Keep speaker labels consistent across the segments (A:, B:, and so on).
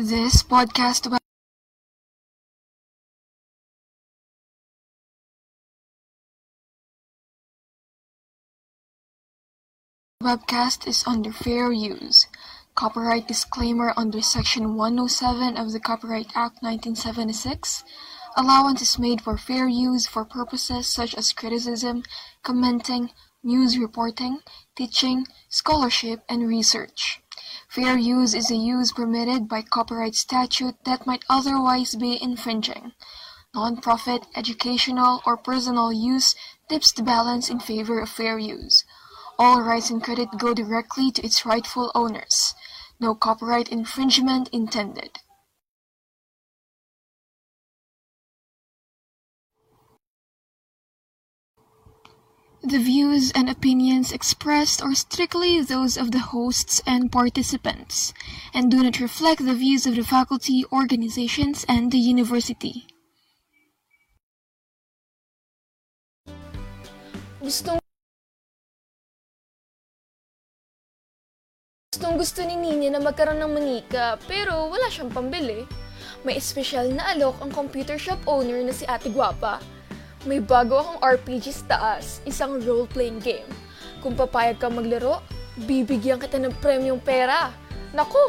A: This podcast web- webcast is under fair use. Copyright disclaimer under Section 107 of the Copyright Act 1976. Allowance is made for fair use for purposes such as criticism, commenting, news reporting, teaching, scholarship, and research. Fair use is a use permitted by copyright statute that might otherwise be infringing. Non-profit, educational, or personal use tips the balance in favor of fair use. All rights and credit go directly to its rightful owners. No copyright infringement intended. The views and opinions expressed are strictly those of the hosts and participants, and do not reflect the views of the faculty, organizations, and the university.
B: Gustong gusto ni Nina na magkaroon ng manika, pero wala siyang pambili. May espesyal na alok ang computer shop owner na si Ate Guapa. May bago akong RPG taas, isang role-playing game. Kung papayag ka maglaro, bibigyan kita ng premium pera. Naku,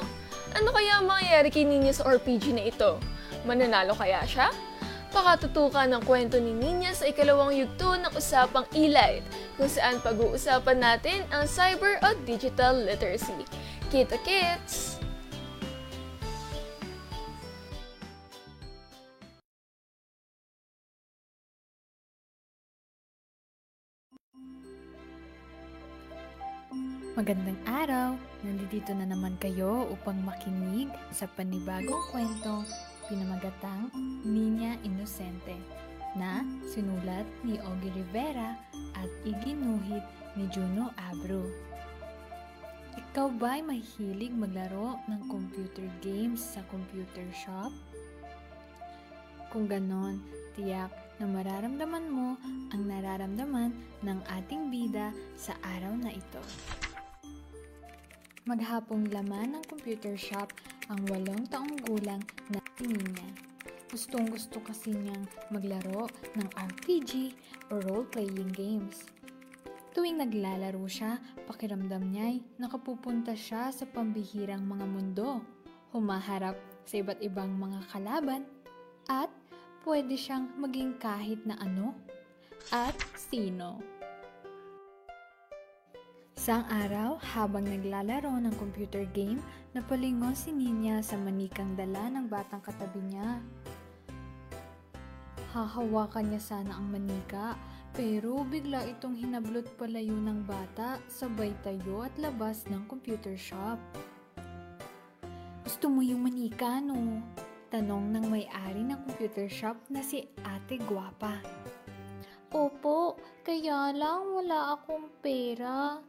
B: ano kaya ang mangyayari kay Nina sa RPG na ito? Mananalo kaya siya? Pakatutukan ng kwento ni Nina sa ikalawang yugto ng Usapang Elite, kung saan pag-uusapan natin ang cyber o digital literacy. Kita
C: Magandang araw! Nandito na naman kayo upang makinig sa panibagong kwentong pinamagatang Niña Inosente na sinulat ni Ogie Rivera at iginuhit ni Juno Abro. Ikaw ba'y mahilig maglaro ng computer games sa computer shop? Kung ganon, tiyak na mararamdaman mo ang nararamdaman ng ating bida sa araw na ito. Maghapong laman ng computer shop ang walong taong gulang na si. Gustong gusto kasi niyang maglaro ng RPG o role-playing games. Tuwing naglalaro siya, pakiramdam niya'y nakapupunta siya sa pambihirang mga mundo. Humaharap sa iba't ibang mga kalaban at pwede siyang maging kahit na ano at sino. Sang araw, habang naglalaro ng computer game, napalingon si Ninya sa manikang dala ng batang katabi niya. Hahawakan niya sana ang manika, pero bigla itong hinablot palayo ng bata, sabay tayo at labas ng computer shop. Gusto mo yung manika, no? Tanong ng may-ari ng computer shop na si Ate Guapa. Opo, kaya lang wala akong pera.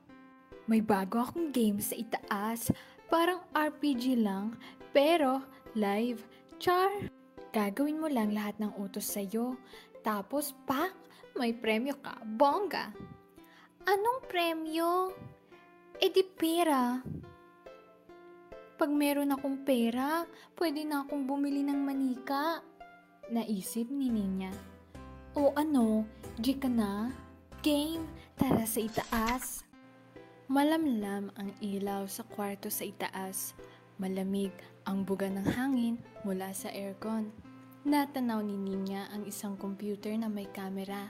C: May bago akong game sa itaas. Parang RPG lang, pero live. Char! Gagawin mo lang lahat ng utos sa'yo. Tapos, pak! May premyo ka. Bongga! Anong premyo? E di pera. Pag meron akong pera, pwede na akong bumili ng manika. Naisip ni Ninya. O ano, G ka na? Game, tara sa itaas. Malamlam ang ilaw sa kwarto sa itaas. Malamig ang buga ng hangin mula sa aircon. Natanaw ni Ninya ang isang computer na may kamera.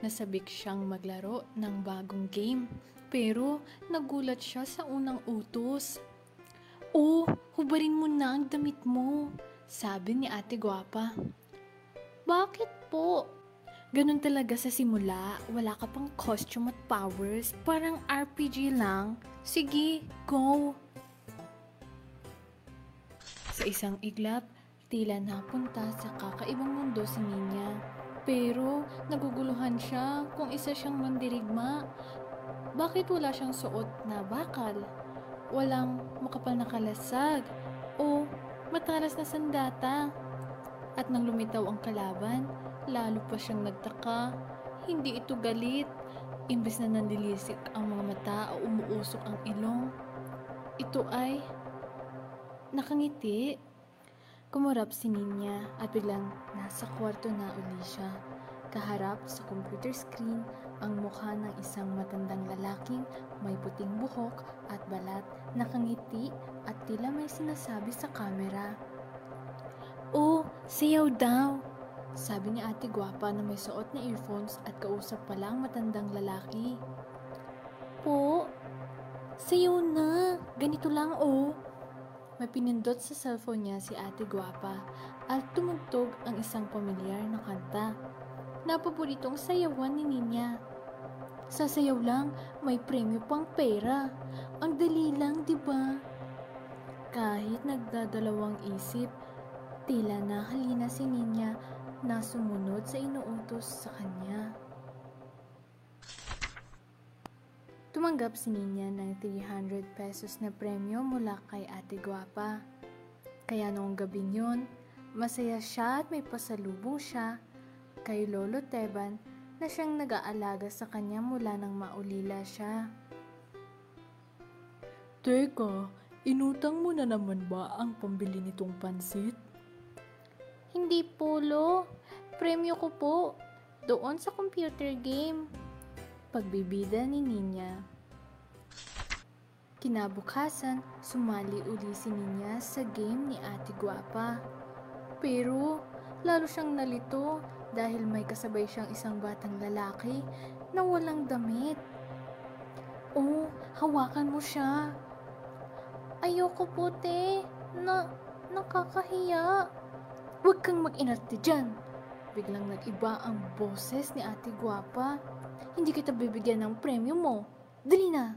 C: Nasabik siyang maglaro ng bagong game, pero nagulat siya sa unang utos. Oh, hubarin mo na ang damit mo, sabi ni ate gwapa. Bakit po? Ganun talaga sa simula, wala ka pang costume at powers, parang RPG lang. Sige, go! Sa isang iglap, tila napunta sa kakaibang mundo si Ninya. Pero naguguluhan siya kung isa siyang mandirigma. Bakit wala siyang suot na bakal? Walang makapal na kalasag o matalas na sandata. At nang lumitaw ang kalaban, lalo pa siyang nagtaka. Hindi ito galit. Imbes na nandilisik ang mga mata o umuusok ang ilong. Ito ay nakangiti. Kumurap si Ninya at biglang nasa kwarto na uli siya. Kaharap sa computer screen ang mukha ng isang matandang lalaking may puting buhok at balat, nakangiti at tila may sinasabi sa kamera. Oh, sayaw daw! Sabi ni ate gwapa na may suot na earphones at kausap pala ang matandang lalaki. Po, sayaw na! Ganito lang oh! May pinindot sa cellphone niya si ate gwapa at tumugtog ang isang pamilyar na kanta. Napaboritong sayawan ni Ninya. Sasayaw lang, may premyo pang pera. Ang dali lang, di ba? Kahit nagdadalawang isip, tila nahalina si Ninya na sumunod sa inuutos sa kanya. Tumanggap si Ninya ng 300 pesos na premyo mula kay Ate Guapa. Kaya noong gabing yun, masaya siya at may pasalubong siya kay Lolo Teban na siyang nag-aalaga sa kanya mula nang maulila siya.
D: Teka, inutang mo na naman ba ang pambili nitong pansit?
C: Hindi po, Lo. Premyo ko po. Doon sa computer game. Pagbibida ni Ninya. Kinabukasan, sumali uli si Ninya sa game ni Ate Guapa. Pero, lalo siyang nalito dahil may kasabay siyang isang batang lalaki na walang damit. Oh, hawakan mo siya. Ayoko po, te. Na, nakakahiya. Huwag kang mag-inarte dyan. Biglang nag-iba ang boses ni Ate Guapa. Hindi kita bibigyan ng premyo mo. Dali na!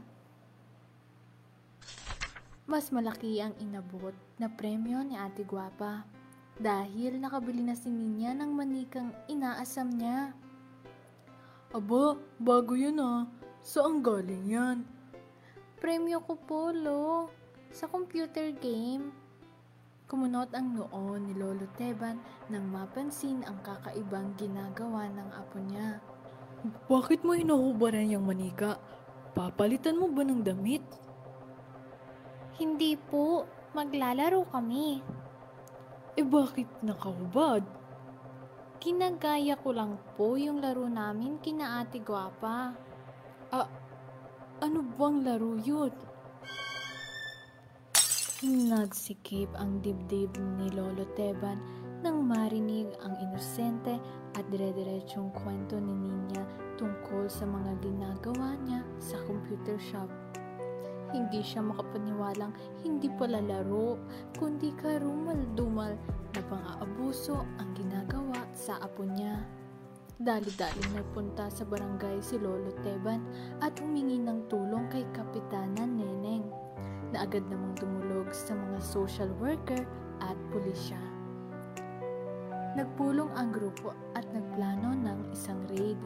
C: Mas malaki ang inabot na premyo ni Ate Guapa dahil nakabili na si Ninya ng manikang inaasam niya.
D: Aba, bago yun ah. Saan galing yan?
C: Premyo ko po, Lo. Sa computer game. Kumunot ang noo ni Lolo Teban nang mapansin ang kakaibang ginagawa ng apo niya.
D: Bakit mo hinahubaran yung manika? Papalitan mo ba ng damit?
C: Hindi po. Maglalaro kami.
D: Eh bakit nakahubad?
C: Kinagaya ko lang po yung laro namin kina Ate Guapa. Ah, ano bang laro yun? Nagsikip ang dibdib ni Lolo Teban nang marinig ang inosente at dire-diretsong kwento ni Ninya tungkol sa mga ginagawa niya sa computer shop. Hindi siya makapaniwalang hindi pala laro, kundi karumal-dumal na pang-aabuso ang ginagawa sa apo niya. Dali-dali nagpunta sa barangay si Lolo Teban at humingi ng tulong kay Kapitana Neneng na agad namang dumulog sa mga social worker at pulisya. Nagpulong ang grupo at nagplano ng isang raid.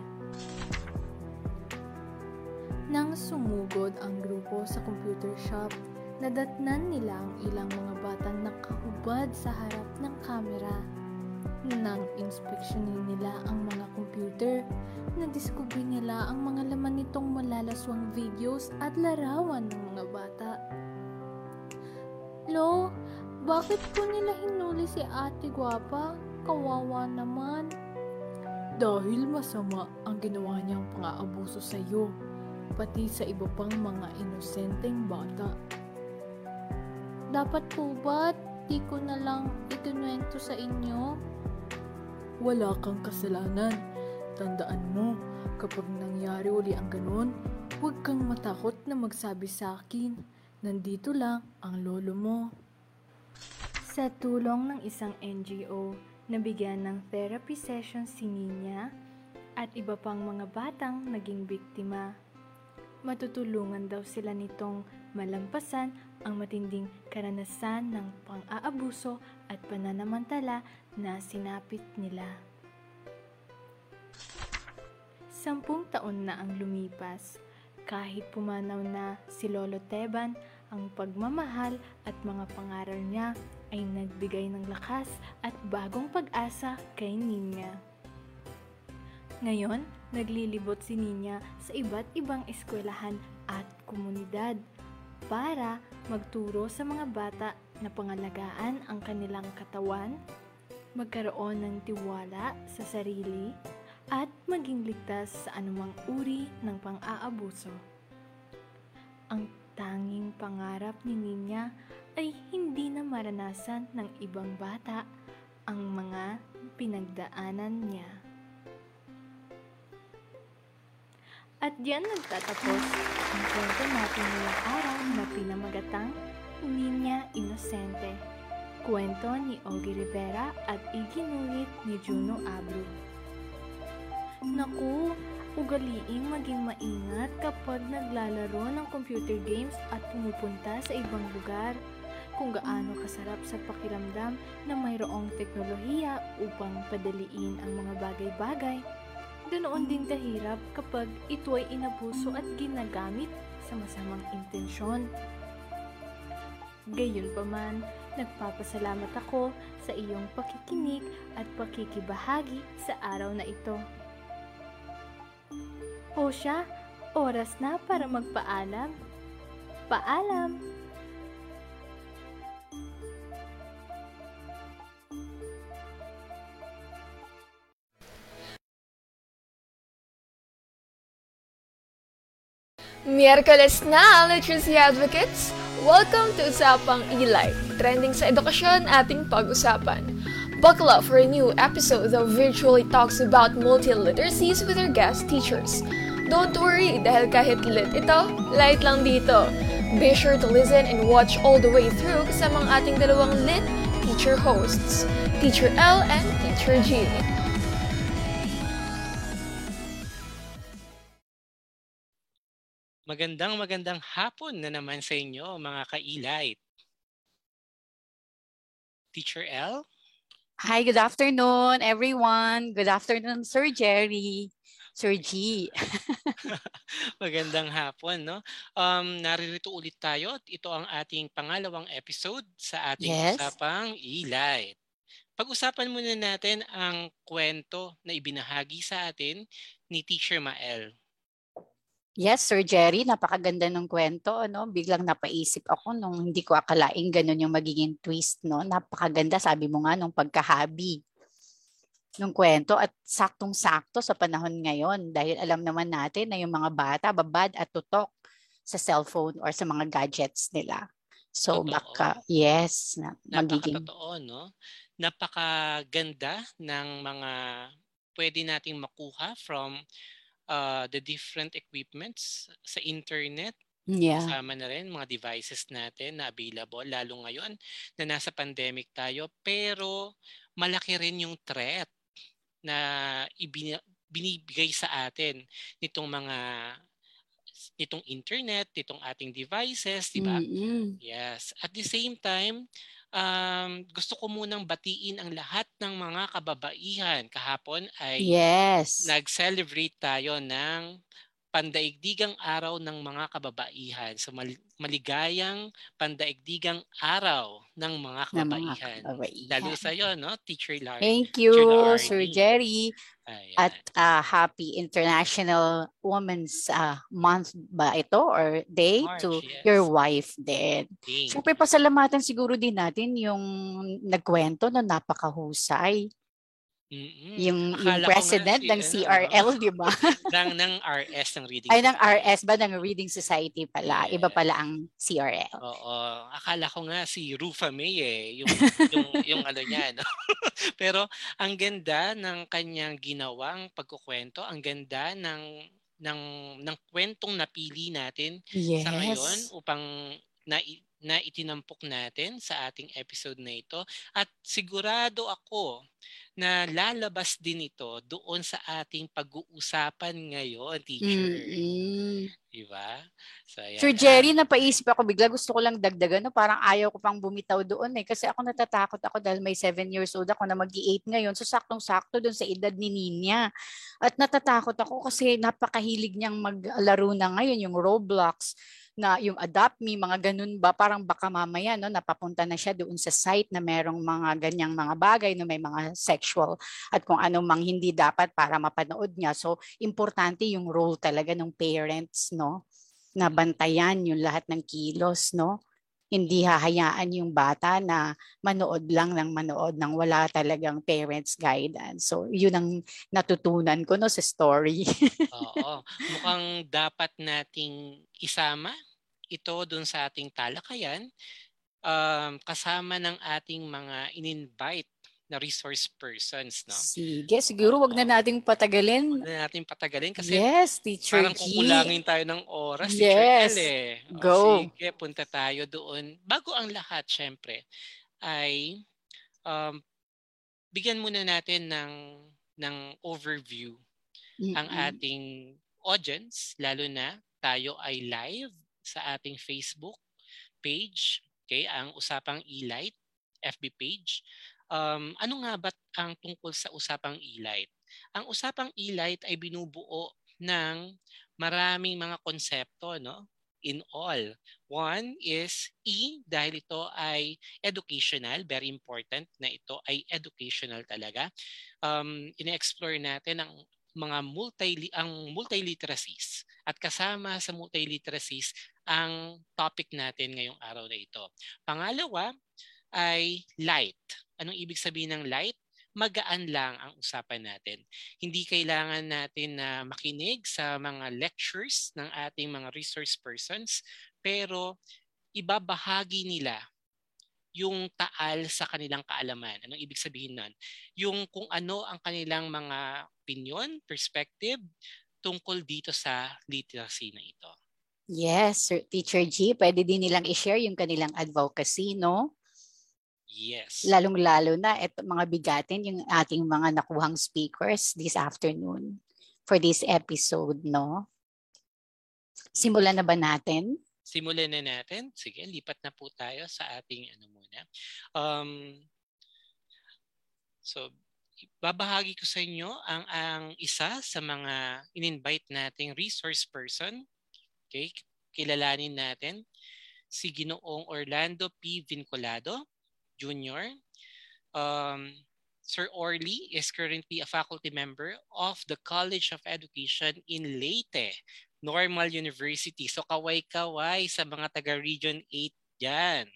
C: Nang sumugod ang grupo sa computer shop, nadatnan nila ang ilang mga batang nakahubad sa harap ng kamera. Nang inspeksyonin nila ang mga computer, nadiskubre nila ang mga laman nitong malalaswang videos at larawan ng mga bata. Lo, bakit po nila hinuli si ate gwapa? Kawawa naman.
D: Dahil masama ang ginawa niyang pang-aabuso sa iyo, pati sa iba pang mga inosenteng bata.
C: Dapat po ba di ko na lang ikinuwento sa inyo?
D: Wala kang kasalanan. Tandaan mo, kapag nangyari uli ang ganun, huwag kang matakot na magsabi sa akin. Nandito lang ang lolo mo.
C: Sa tulong ng isang NGO, nabigyan ng therapy session si Nina at iba pang mga batang naging biktima. Matutulungan daw sila nitong malampasan ang matinding karanasan ng pang-aabuso at pananamantala na sinapit nila. Sampung taon na ang lumipas, kahit pumanaw na si Lolo Teban, ang pagmamahal at mga pangaral niya ay nagbigay ng lakas at bagong pag-asa kay Ninya. Ngayon, naglilibot si Ninya sa iba't ibang eskwelahan at komunidad para magturo sa mga bata na pangalagaan ang kanilang katawan, magkaroon ng tiwala sa sarili, at maging ligtas sa anumang uri ng pang-aabuso. Ang tanging pangarap ni Ninya ay hindi na maranasan ng ibang bata ang mga pinagdaanan niya. At diyan nagtatapos ang kwento natin ngayong araw na pinamagatang Ninya Inosente. Kwento ni Ogie Rivera at iginulit ni Juno Abru. Naku, ugaliing maging maingat kapag naglalaro ng computer games at pumupunta sa ibang lugar. Kung gaano kasarap sa pakiramdam na mayroong teknolohiya upang padaliin ang mga bagay-bagay, ganoon din kahirap kapag ito ay inabuso at ginagamit sa masamang intensyon. Gayunpaman, nagpapasalamat ako sa iyong pakikinig at pakikibahagi sa araw na ito. O siya, oras na para magpaalam. Paalam!
B: Miyerkules na, literacy advocates! Welcome to Usapang E-Life, trending sa edukasyon ating pag-usapan. Buckle up for a new episode that virtually talks about multiliteracies with our guest teachers. Don't worry, dahil kahit lit ito, light lang dito. Be sure to listen and watch all the way through kasama ang ating dalawang lit teacher hosts, Teacher L and Teacher G.
E: Magandang magandang hapon na naman sa inyo mga ka-Elite. Teacher L?
F: Hi, good afternoon, everyone. Good afternoon, Sir Jerry. Sir G.
E: Magandang hapon, no? Um, naririto ulit tayo at ito ang ating pangalawang episode sa ating
F: Yes.
E: usapang E-Light. Pag-usapan muna natin ang kwento na ibinahagi sa atin ni Teacher Mael.
F: Yes, Sir Jerry, napakaganda ng kwento. Ano? Biglang napaisip ako nung hindi ko akalaing ganun yung magiging twist. No? Napakaganda, sabi mo nga, nung pagkahabi. ng kwento at saktong-sakto sa panahon ngayon dahil alam naman natin na yung mga bata babad at tutok sa cellphone or sa mga gadgets nila. So
E: Totoo.
F: baka yes na magiging
E: no? Napakaganda ng mga pwede nating makuha from uh, the different equipments sa internet
F: yeah.
E: Kasama na rin mga devices natin na available, lalo ngayon na nasa pandemic tayo. Pero malaki rin yung threat na ibin- binibigay sa atin nitong mga nitong internet, nitong ating devices, di ba?
F: Mm-mm.
E: Yes. At the same time, um, gusto ko munang batiin ang lahat ng mga kababaihan. Kahapon ay
F: Yes.
E: nag-celebrate tayo ng pandaigdigang araw ng mga kababaihan. So mal- maligayang pandaigdigang araw ng mga
F: ng mga
E: kababaihan. Lalo sa iyo, no? Teacher Larry.
F: Thank you,
E: Teacher
F: Sir
E: Larry.
F: Jerry.
E: Ayan.
F: At uh, happy International Women's uh, Month ba ito or day
E: March,
F: to
E: yes.
F: your wife din. Siyempre, pasalamatan siguro din natin yung nagkwento na napakahusay.
E: Mm-mm.
F: Yung, yung
E: Akala
F: president
E: si,
F: ng
E: ano,
F: CRL, di ba?
E: ng, ng RS, ng Reading
F: Ay, ng. RS ba? Ng Reading Society pala. Iba
E: Yes.
F: pala ang CRL.
E: Oo. Akala ko nga si Rufa May eh. Yung, yung, yung ano niya. No? Pero ang ganda ng kanyang ginawang pagkukwento. Ang ganda ng ng ng kwentong napili natin
F: Yes.
E: sa ngayon upang na, na itinampok natin sa ating episode na ito. At sigurado ako na lalabas din ito doon sa ating pag-uusapan ngayon, teacher.
F: Mm-mm.
E: Di ba? So, ayan.
F: Sir Jerry, napaisip ako bigla. Gusto ko lang dagdagan. No? Parang ayaw ko pang bumitaw doon eh. Kasi ako natatakot ako dahil may 7 years old ako na mag-8 ngayon. So saktong-sakto doon sa edad ni Ninya. At natatakot ako kasi napakahilig niyang maglaro na ngayon yung Roblox na yung adopt me, mga ganun ba, parang baka mamaya no, napapunta na siya doon sa site na merong mga ganyang mga bagay na may mga sexual at kung ano mang hindi dapat para mapanood niya. So, importante yung role talaga ng parents, no? na bantayan yung lahat ng kilos, no? Hindi hahayaan yung bata na manood lang ng manood nang wala talagang parents guidance. So, yun ang natutunan ko no sa story.
E: Oo. Mukhang dapat nating isama ito doon sa ating talakayan um, kasama ng ating mga in-invite na resource persons. No?
F: Sige, siguro wag na nating patagalin.
E: Huwag na natin patagalin kasi
F: yes, Teacher
E: parang kukulangin tayo ng oras.
F: Yes.
E: Teacher L, eh. O,
F: Go.
E: Sige, punta tayo doon. Bago ang lahat, syempre, ay um, bigyan muna natin ng, ng overview ang
F: Mm-mm.
E: ating audience, lalo na tayo ay live sa ating Facebook page, okay, ang Usapang E-Light FB page. Um, ano nga ba ang tungkol sa Usapang E-Light? Ang Usapang E-Light ay binubuo ng maraming mga konsepto, no? In all. One is E dahil ito ay educational, very important na ito ay educational talaga. Um, ine-explore natin ang mga multi ang multiliteracies at kasama sa multiliteracies ang topic natin ngayong araw na ito. Pangalawa ay light. Anong ibig sabihin ng light? Magaan lang ang usapan natin. Hindi kailangan natin na makinig sa mga lectures ng ating mga resource persons pero ibabahagi nila yung taal sa kanilang kaalaman. Anong ibig sabihin nun? Yung kung ano ang kanilang mga opinion, perspective tungkol dito sa literacy na ito.
F: Yes, Sir Teacher G, pwede din nilang i-share yung kanilang advocacy, no?
E: Yes.
F: lalong-lalo na ito mga bigatin yung ating mga nakuhang speakers this afternoon for this episode, no? Simulan na ba natin?
E: Simulan na natin. Sige, lipat na po tayo sa ating ano muna. Um, so, babahagi ko sa inyo ang, ang isa sa mga in-invite nating resource person. Okay, kilalanin natin si Ginoong Orlando P. Vinculado Jr. Um, Sir Orly is currently a faculty member of the College of Education in Leyte, Normal University. So kaway-kaway sa mga taga-Region 8 dyan.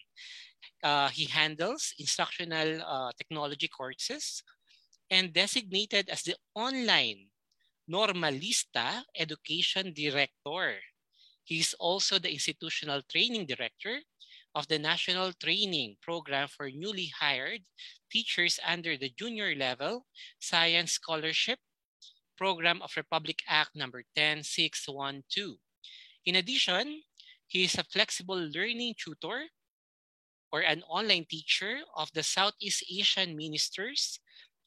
E: Uh, he handles instructional uh, technology courses and designated as the online Normalista Education Director. He is also the Institutional Training Director of the National Training Program for newly hired teachers under the junior level Science Scholarship Program of Republic Act number 10612. In addition, he is a flexible learning tutor or an online teacher of the Southeast Asian Ministers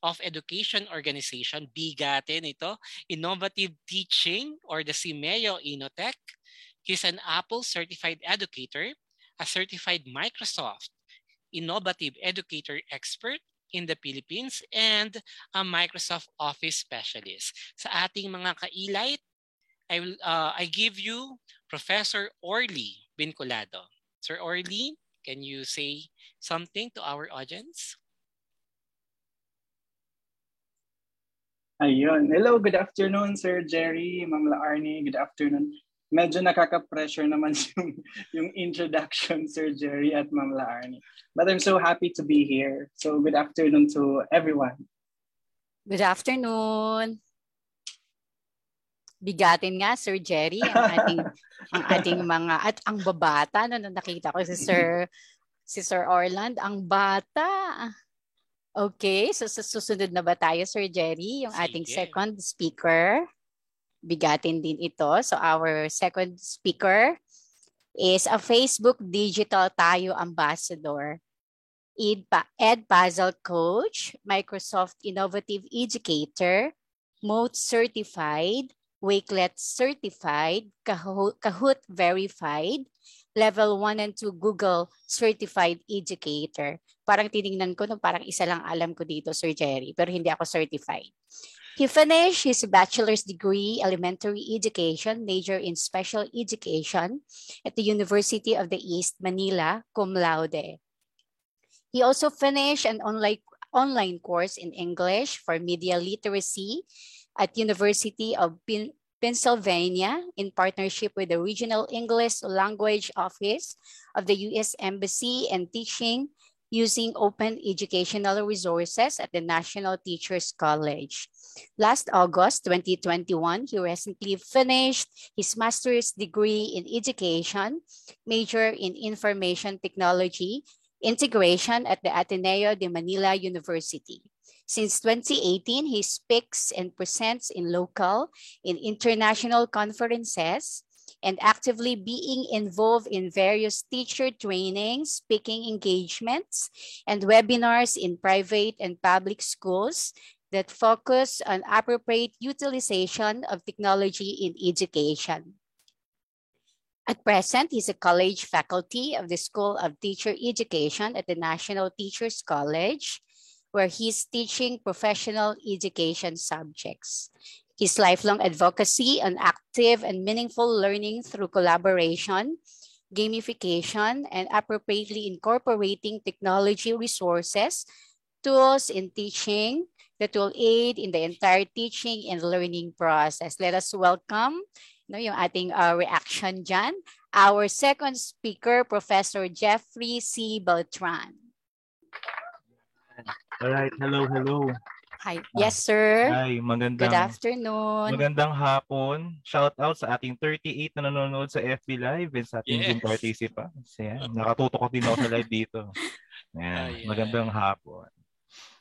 E: of Education Organization, bigatin ito, Innovative Teaching or the CIMEO Inotech. He's an Apple Certified Educator, a Certified Microsoft Innovative Educator Expert in the Philippines, and a Microsoft Office Specialist. Sa ating mga kailite, I, will, uh, I give you Professor Orly Bincolado. Sir Orly, can you say something to our audience?
G: Ayun. Hello, good afternoon, Sir Jerry, Ma'am Arnie. Good afternoon. Medyo nakaka-pressure naman yung, yung introduction, Sir Jerry at Ma'am Arnie. But I'm so happy to be here. So good afternoon to everyone.
F: Good afternoon. Bigatin nga, Sir Jerry, ang ating, ang ating mga, at ang babata, no, nakita ko si Sir, si Sir Orland, ang bata. Okay, so susunod na ba tayo, Sir Jerry? Yung Sige. ating second speaker. Bigatin din ito. So our second speaker is a Facebook Digital Tayo Ambassador. Ed, pa Ed Puzzle Coach, Microsoft Innovative Educator, Moat Certified, Wakelet Certified, Kahoot Verified, Level 1 and 2 Google Certified Educator. Parang tiningnan ko, no, parang isa lang alam ko dito, Sir Jerry, pero hindi ako certified. He finished his bachelor's degree elementary education, major in special education at the University of the East, Manila, cum laude. He also finished an online, online course in English for media literacy at University of Pennsylvania in partnership with the Regional English Language Office of the U.S. Embassy and teaching using open educational resources at the National Teachers College. Last August 2021, he recently finished his master's degree in education, major in information technology, integration at the Ateneo de Manila University. Since 2018, he speaks and presents in local, in international conferences, and actively being involved in various teacher trainings, speaking engagements, and webinars in private and public schools that focus on appropriate utilization of technology in education. At present, he's a college faculty of the School of Teacher Education at the National Teachers College where he's teaching professional education subjects. His lifelong advocacy on active and meaningful learning through collaboration, gamification, and appropriately incorporating technology resources, tools in teaching that will aid in the entire teaching and learning process. Let us welcome no, yung ating uh, reaction dyan. Our second speaker, Professor Jeffrey C. Beltran.
H: All right, hello, hello.
F: Hi. Yes, sir.
H: Hi, magandang
F: Good afternoon.
H: Magandang hapon. Shout out sa ating 38 na nanonood sa FB Live and sa ating yes. Zoom participants. Yan. Nakatutok din ako sa live dito. Yan. Magandang hapon.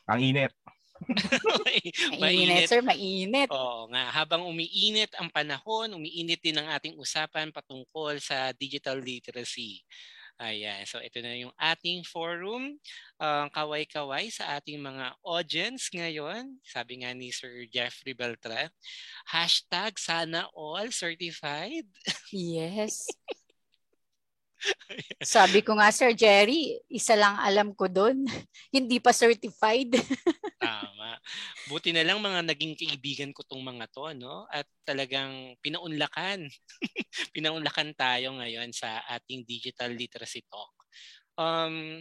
H: Ang init.
F: mainit, sir, mainit.
E: Oo nga, habang umiinit ang panahon, umiinit din ang ating usapan patungkol sa digital literacy. Ayan. So ito na yung ating forum. Uh, kaway-kaway sa ating mga audience ngayon. Sabi nga ni Sir Jeffrey Beltran, hashtag sana all certified.
F: Yes. Sabi ko nga, Sir Jerry, isa lang alam ko doon. Hindi pa certified.
E: Tama. Buti na lang mga naging kaibigan ko tong mga to, no? At talagang pinaunlakan. pinaunlakan tayo ngayon sa ating digital literacy talk. Um,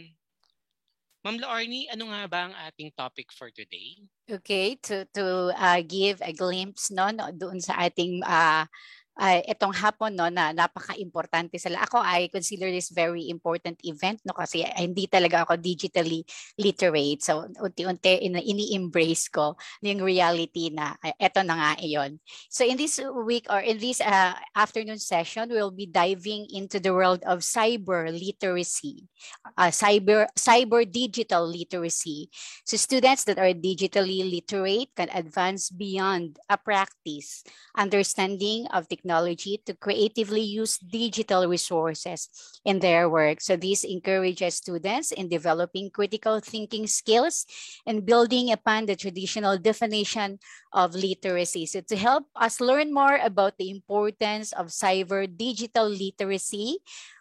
E: Ma'am Laorni, ano nga ba ang ating topic for today?
F: Okay, to to uh, give a glimpse no, no doon sa ating uh, uh, itong hapon no na napaka-importante sila. Ako I consider this very important event no kasi hindi talaga ako digitally literate. So unti-unti ini-embrace ko yung reality na eto na nga iyon. So in this week or in this uh, afternoon session we'll be diving into the world of cyber literacy. Uh, cyber cyber digital literacy. So students that are digitally literate can advance beyond a practice understanding of technology technology to creatively use digital resources in their work. So this encourages students in developing critical thinking skills and building upon the traditional definition of literacy. So to help us learn more about the importance of cyber digital literacy,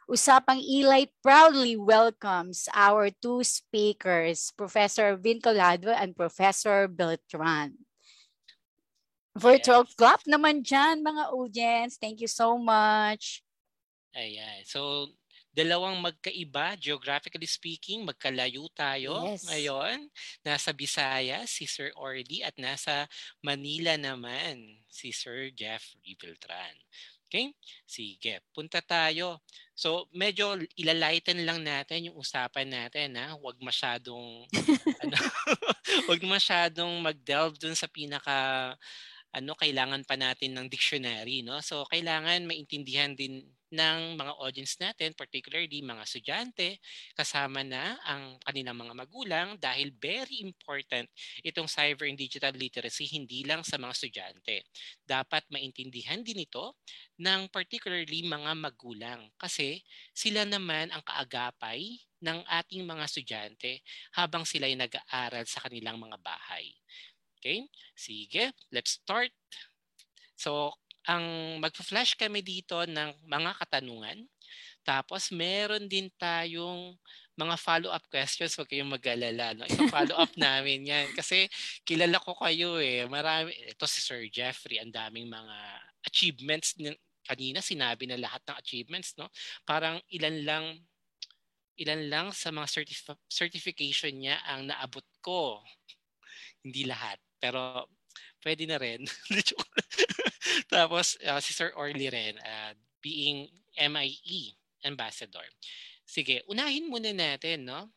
F: Usapang Elite proudly welcomes our two speakers, Professor Vincolado and Professor Beltran. Virtual yes. clap naman dyan, mga audience. Thank you so much.
E: Ayan. So, dalawang magkaiba, geographically speaking, magkalayo tayo yes. ngayon. Nasa Visayas, si Sir Orly, at nasa Manila naman, si Sir Jeffrey Beltran. Okay? Sige, punta tayo. So, medyo ilalighten lang natin yung usapan natin, ha? Huwag masyadong, ano, huwag masyadong mag-delve dun sa pinaka ano kailangan pa natin ng dictionary no? So kailangan maintindihan din ng mga audience natin particularly mga estudyante kasama na ang kanilang mga magulang dahil very important itong cyber and digital literacy hindi lang sa mga estudyante. Dapat maintindihan din ito ng particularly mga magulang kasi sila naman ang kaagapay ng ating mga estudyante habang sila ay nag-aaral sa kanilang mga bahay Okay? Sige, let's start. So, ang magpa-flash kami dito ng mga katanungan. Tapos, meron din tayong mga follow-up questions. Huwag kayong mag-alala. No? follow up namin yan. Kasi kilala ko kayo eh. Marami, ito si Sir Jeffrey, ang daming mga achievements. Kanina sinabi na lahat ng achievements. no Parang ilan lang ilan lang sa mga certif- certification niya ang naabot ko. Hindi lahat. Pero pwede na rin. Tapos uh, si Sir Orly rin, uh, being MIE ambassador. Sige, unahin muna natin, no?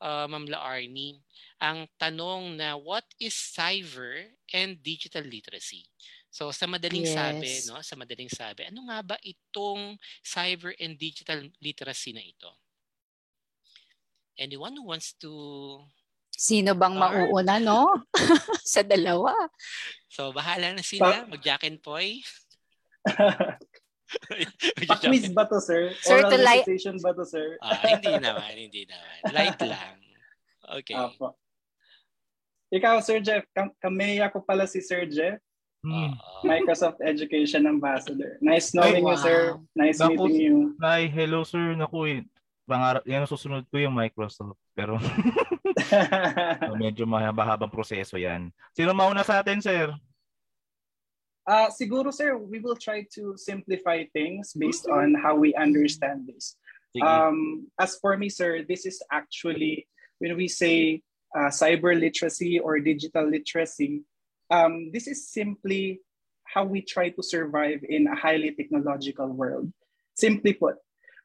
E: Uh, Ma'am Arnie, ang tanong na what is cyber and digital literacy? So sa madaling yes. sabi, no, sa madaling sabi, ano nga ba itong cyber and digital literacy na ito? Anyone who wants to
F: Sino bang mauuna, no? sa dalawa.
E: So, bahala na sila. Pa- Mag-jack and Poy.
G: Pa-quiz ba to, sir?
F: Sir,
G: Oral to light... ba to, sir?
E: ah, hindi naman, hindi naman. Light lang. Okay. Apo.
G: Ikaw, Sir Jeff, kam- kameya ko pala si Sir Jeff. Hmm. Microsoft Education Ambassador. Nice knowing Ay, wow. you, sir. Nice Naku, meeting you.
H: Hi, hello, sir. Naku, eh, pangarap, yan susunod ko yung Microsoft. Pero so, medyo mahaba-habang proseso yan. Sino mauna sa atin, sir?
G: Uh, siguro, sir, we will try to simplify things based on how we understand this. Um, as for me, sir, this is actually, when we say uh, cyber literacy or digital literacy, um, this is simply how we try to survive in a highly technological world. Simply put.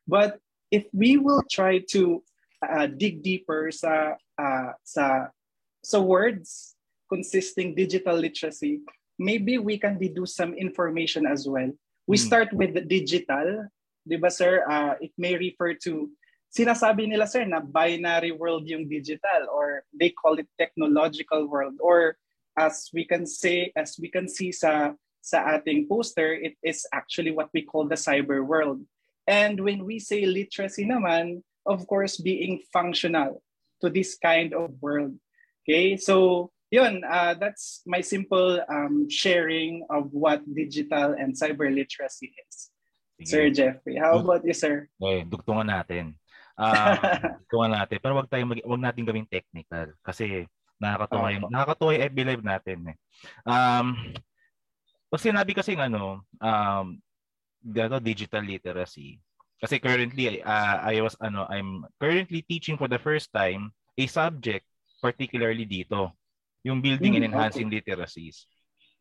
G: But if we will try to uh, dig deeper sa uh, sa sa words consisting digital literacy, maybe we can deduce some information as well. We hmm. start with the digital, 'di ba sir? Uh, it may refer to sinasabi nila sir na binary world yung digital or they call it technological world or as we can say as we can see sa sa ating poster it is actually what we call the cyber world. And when we say literacy naman, of course, being functional to this kind of world. Okay, so yun, uh, that's my simple um, sharing of what digital and cyber literacy is. Sige. Sir Jeffrey, how about you, sir?
H: Okay, dugtungan natin. Uh, dugtungan natin. Pero wag tayo mag, wag natin gawing technical kasi nakakatuwa yung nakakatuwa yung FB Live natin eh. Um, pag sinabi kasi ng ano, um, digital literacy, kasi currently uh, I was ano I'm currently teaching for the first time a subject particularly dito, yung building mm, and enhancing okay. literacies.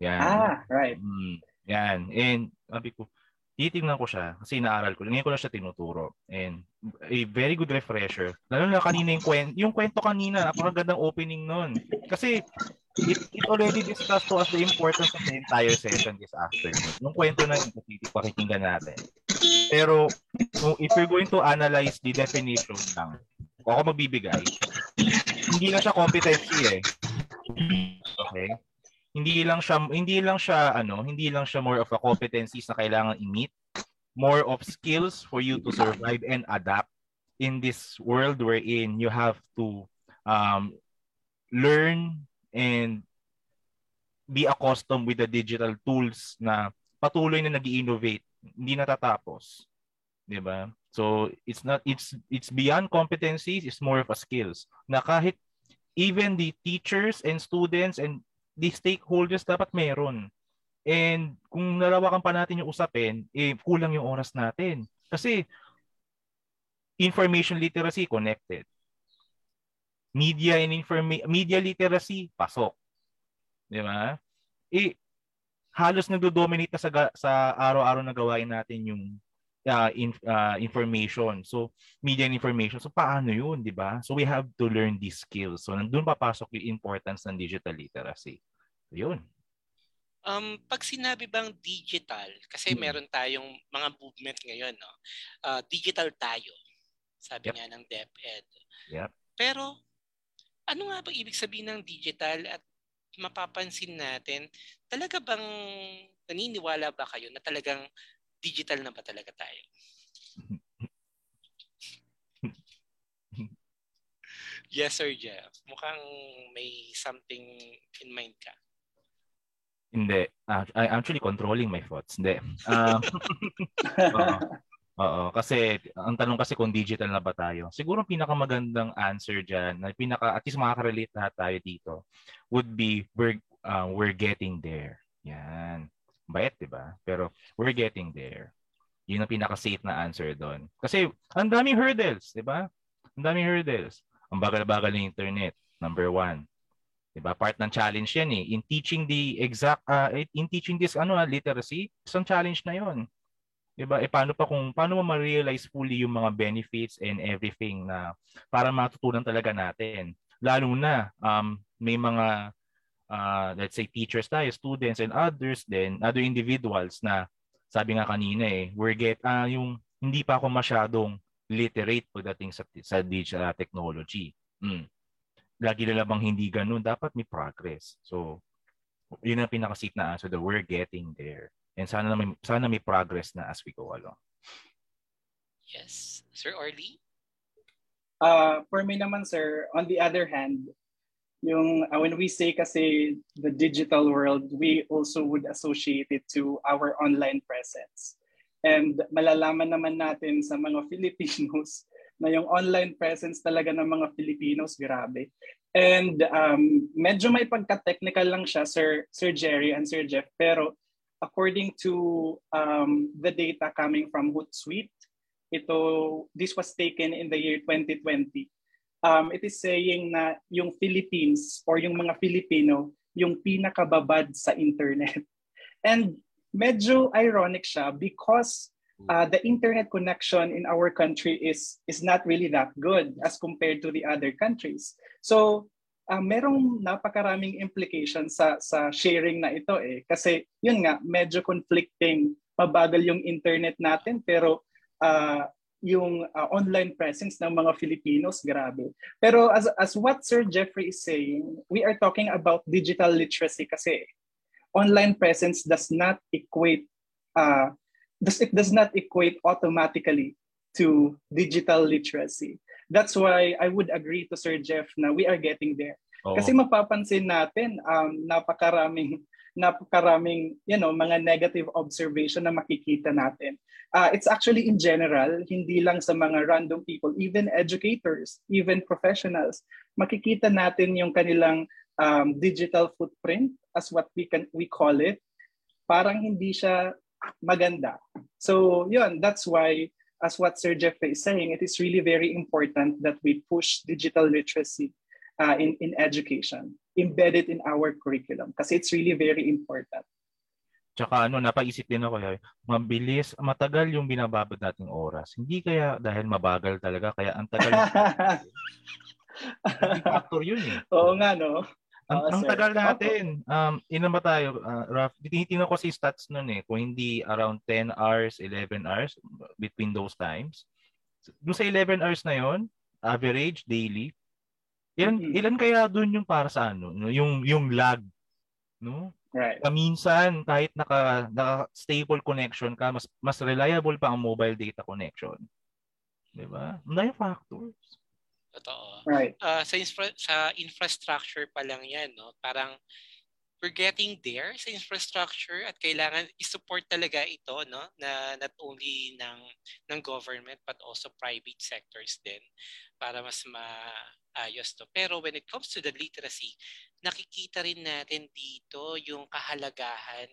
G: Yan. Ah, right. Mm.
H: Yan. And sabi ko, titingnan ko siya kasi inaaral ko. Ngayon ko lang siya tinuturo. And a very good refresher. Lalo na kanina yung kwento, yung kwento kanina, napakagandang opening nun. Kasi it, it already discussed to us the importance of the entire session this afternoon. Yung kwento na yung pakikinggan natin. Pero if you're going to analyze the definition lang, ako magbibigay, hindi lang siya competency eh. Okay? hindi lang siya hindi lang siya ano, hindi lang siya more of a competencies na kailangan i-meet, more of skills for you to survive and adapt in this world wherein you have to um, learn and be accustomed with the digital tools na patuloy na nag-innovate, hindi natatapos. 'Di ba? So it's not it's it's beyond competencies, it's more of a skills. Na kahit even the teachers and students and the stakeholders dapat meron. And kung nalawakan pa natin yung usapin, eh, kulang yung oras natin. Kasi information literacy connected. Media and informa- media literacy pasok. 'Di ba? Eh halos nagdo-dominate na sa sa araw-araw na gawain natin yung uh, in, uh, information. So, media and information. So, paano yun, di ba? So, we have to learn these skills. So, nandun papasok yung importance ng digital literacy. Yun.
E: Um, pag sinabi bang digital, kasi hmm. meron tayong mga movement ngayon, no? Uh, digital tayo, sabi yep. nga ng DepEd.
H: Yep.
E: Pero, ano nga ba ibig sabihin ng digital at mapapansin natin, talaga bang naniniwala ba kayo na talagang digital na ba talaga tayo? yes, Sir Jeff. Mukhang may something in mind ka.
H: Hindi. Uh, I'm actually controlling my thoughts. Hindi. Uh, oo. Oo. Kasi, ang tanong kasi kung digital na ba tayo. Siguro pinakamagandang answer dyan, na pinaka, at least makaka-relate lahat tayo dito, would be, we're, uh, we're getting there. Yan. Bayat, di ba? Pero, we're getting there. Yun ang pinaka-safe na answer doon. Kasi, ang daming hurdles, di ba? Ang daming hurdles. Ang bagal-bagal ng internet, number one. 'Di ba? Part ng challenge 'yan eh. In teaching the exact uh, in teaching this ano literacy, isang challenge na 'yon. 'Di ba? Eh paano pa kung paano mo ma-realize fully yung mga benefits and everything na para matutunan talaga natin. Lalo na um, may mga uh, let's say teachers tayo, students and others then other individuals na sabi nga kanina eh, we're get uh, yung hindi pa ako masyadong literate pagdating sa sa digital technology. Mm lagi na bang hindi ganun, dapat may progress. So, yun ang pinaka-safe na answer that we're getting there. And sana may, sana may progress na as we go along.
E: Yes. Sir Orly?
G: Uh, for me naman, sir, on the other hand, yung uh, when we say kasi the digital world, we also would associate it to our online presence. And malalaman naman natin sa mga Filipinos na yung online presence talaga ng mga Filipinos, grabe. And um, medyo may pagka-technical lang siya, Sir, Sir Jerry and Sir Jeff, pero according to um, the data coming from Hootsuite, ito, this was taken in the year 2020. Um, it is saying na yung Philippines or yung mga Filipino, yung pinakababad sa internet. And medyo ironic siya because uh, the internet connection in our country is is not really that good as compared to the other countries. So, uh, merong napakaraming implications sa sa sharing na ito eh kasi yun nga medyo conflicting mabagal yung internet natin pero uh, yung uh, online presence ng mga Filipinos grabe. Pero as as what Sir Jeffrey is saying, we are talking about digital literacy kasi online presence does not equate uh, does, it does not equate automatically to digital literacy. That's why I would agree to Sir Jeff na we are getting there. Oh. Kasi mapapansin natin um, napakaraming napakaraming you know mga negative observation na makikita natin. Uh, it's actually in general, hindi lang sa mga random people, even educators, even professionals, makikita natin yung kanilang um, digital footprint as what we can we call it. Parang hindi siya maganda. So yun, that's why as what Sir Jeffrey is saying, it is really very important that we push digital literacy uh, in, in education, embedded in our curriculum, because it's really very important.
H: Tsaka ano, napaisip din ako, eh, mabilis, matagal yung binababad nating oras. Hindi kaya dahil mabagal talaga, kaya ang tagal. factor yun eh.
G: Oo nga, no?
H: Ang, oh, ang tagal natin. Um, ilan ba tayo? Uh, rough, tinitingnan ko si stats nun eh. Kung hindi around 10 hours, 11 hours between those times. Doon sa 11 hours na yon average, daily, ilan, mm-hmm. ilan kaya doon yung para sa ano? Yung, yung lag. No?
G: Right.
H: Kaminsan, kahit naka, naka stable connection ka, mas mas reliable pa ang mobile data connection. 'Di ba? May factors.
E: Totoo.
G: Right.
E: Uh, sa infra- sa infrastructure pa lang 'yan, no? Parang we're getting there sa infrastructure at kailangan i-support talaga ito no na not only ng ng government but also private sectors din para mas maayos to. Pero when it comes to the literacy, nakikita rin natin dito yung kahalagahan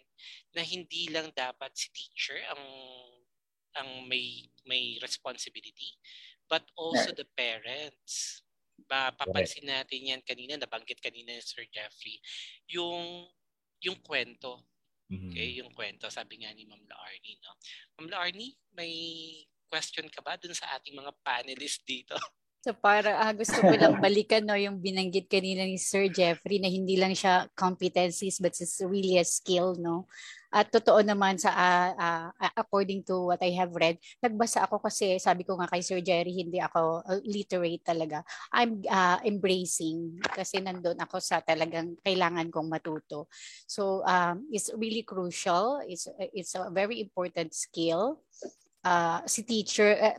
E: na hindi lang dapat si teacher ang ang may may responsibility but also the parents. Ba, papansin natin yan kanina, nabanggit kanina ni Sir Jeffrey, yung yung kwento. Mm-hmm. Okay, yung kwento, sabi nga ni Ma'am Laarni, no? Ma'am Laarni, may question ka ba dun sa ating mga panelists dito?
F: So para uh, gusto ko lang balikan no yung binanggit kanina ni Sir Jeffrey na hindi lang siya competencies but it's really a skill no. At totoo naman sa uh, uh, according to what I have read, nagbasa ako kasi sabi ko nga kay Sir Jerry hindi ako literate talaga. I'm uh, embracing kasi nandoon ako sa talagang kailangan kong matuto. So um, it's really crucial. It's it's a very important skill. Uh, si teacher uh,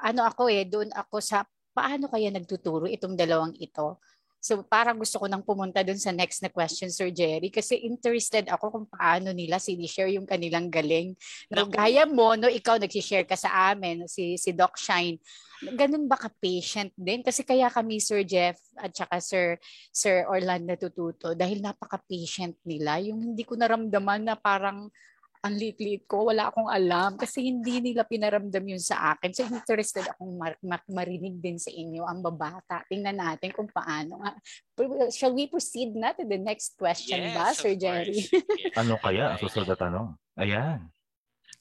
F: ano ako eh doon ako sa paano kaya nagtuturo itong dalawang ito? So parang gusto ko nang pumunta dun sa next na question, Sir Jerry, kasi interested ako kung paano nila sinishare yung kanilang galing. No, gaya mo, no, ikaw nagsishare ka sa amin, si, si Doc Shine. Ganun ba ka-patient din? Kasi kaya kami, Sir Jeff, at saka Sir, Sir Orlando natututo, dahil napaka-patient nila, yung hindi ko naramdaman na parang ang liit-liit ko, wala akong alam kasi hindi nila pinaramdam yun sa akin. So interested akong mar- mar- marinig din sa inyo ang babata. Tingnan natin kung paano. Shall we proceed na to the next question
E: yes,
F: ba, Sir Jerry?
H: Yes. ano kaya ang susunod na tanong? Ayan.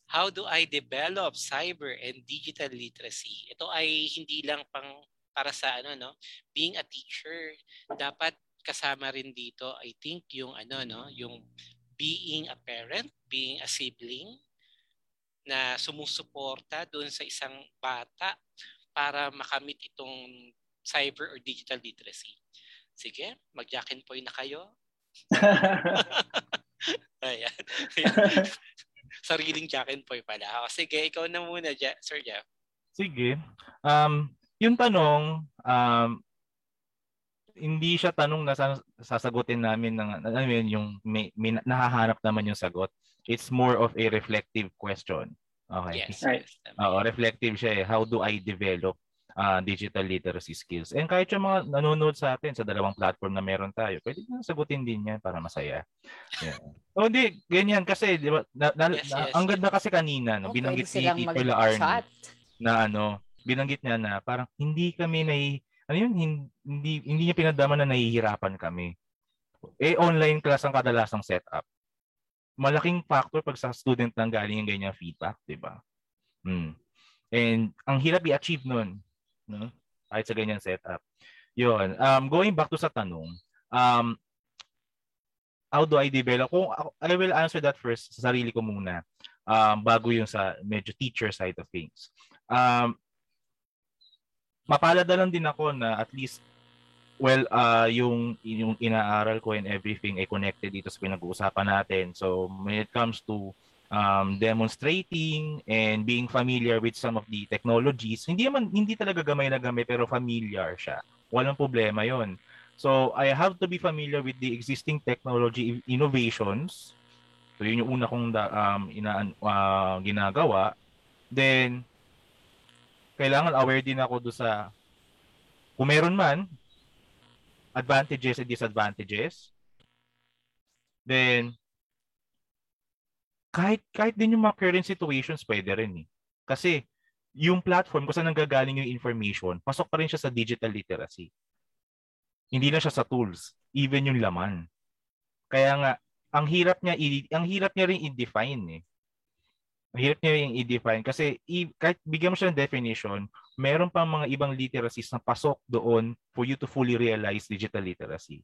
E: How do I develop cyber and digital literacy? Ito ay hindi lang pang para sa ano no, being a teacher, dapat kasama rin dito I think yung ano no, yung being a parent, being a sibling na sumusuporta doon sa isang bata para makamit itong cyber or digital literacy. Sige, mag-jack and point na kayo. Ayan. Sariling jack and point pala. O, sige, ikaw na muna, Sir Jeff.
H: Sige. Um, yung tanong, um, hindi siya tanong na sasagutin namin ng ano yun, yung may, may nahahanap naman yung sagot. It's more of a reflective question. Okay.
E: Yes. Right.
H: Oo, reflective siya eh. How do I develop uh, digital literacy skills? And kahit yung mga nanonood sa atin sa dalawang platform na meron tayo, pwede nyo sagutin din yan para masaya. Yeah. o hindi, ganyan kasi, di ba, na, na, yes, yes. ang ganda kasi kanina, no, oh, binanggit ni Tito Arnie na ano, binanggit niya na parang hindi kami nai ano yun, hindi, hindi niya pinadama na nahihirapan kami. Eh, online class ang kadalasang setup. Malaking factor pag sa student lang galing yung ganyan feedback, di ba? Hmm. And ang hirap i-achieve nun, no? kahit sa ganyan setup. Yun. Um, going back to sa tanong, um, how do I develop? Kung I will answer that first sa sarili ko muna um, bago yung sa medyo teacher side of things. Um, mapalad lang din ako na at least well uh yung yung inaaral ko and everything ay connected dito sa pinag-uusapan natin. So when it comes to um, demonstrating and being familiar with some of the technologies, hindi man hindi talaga gamay na gamay pero familiar siya. Walang problema 'yon. So I have to be familiar with the existing technology innovations. So yun yung una kong da, um, ina, uh, ginagawa. Then kailangan aware din ako do sa kung meron man advantages and disadvantages then kahit kahit din yung mga current situations pwede rin eh. Kasi yung platform kung saan nanggagaling yung information, pasok pa rin siya sa digital literacy. Hindi na siya sa tools, even yung laman. Kaya nga, ang hirap niya ang hirap niya rin i-define eh. Hirap niya rin i-define kasi i- kahit bigyan mo siya ng definition, meron pang mga ibang literacies na pasok doon for you to fully realize digital literacy.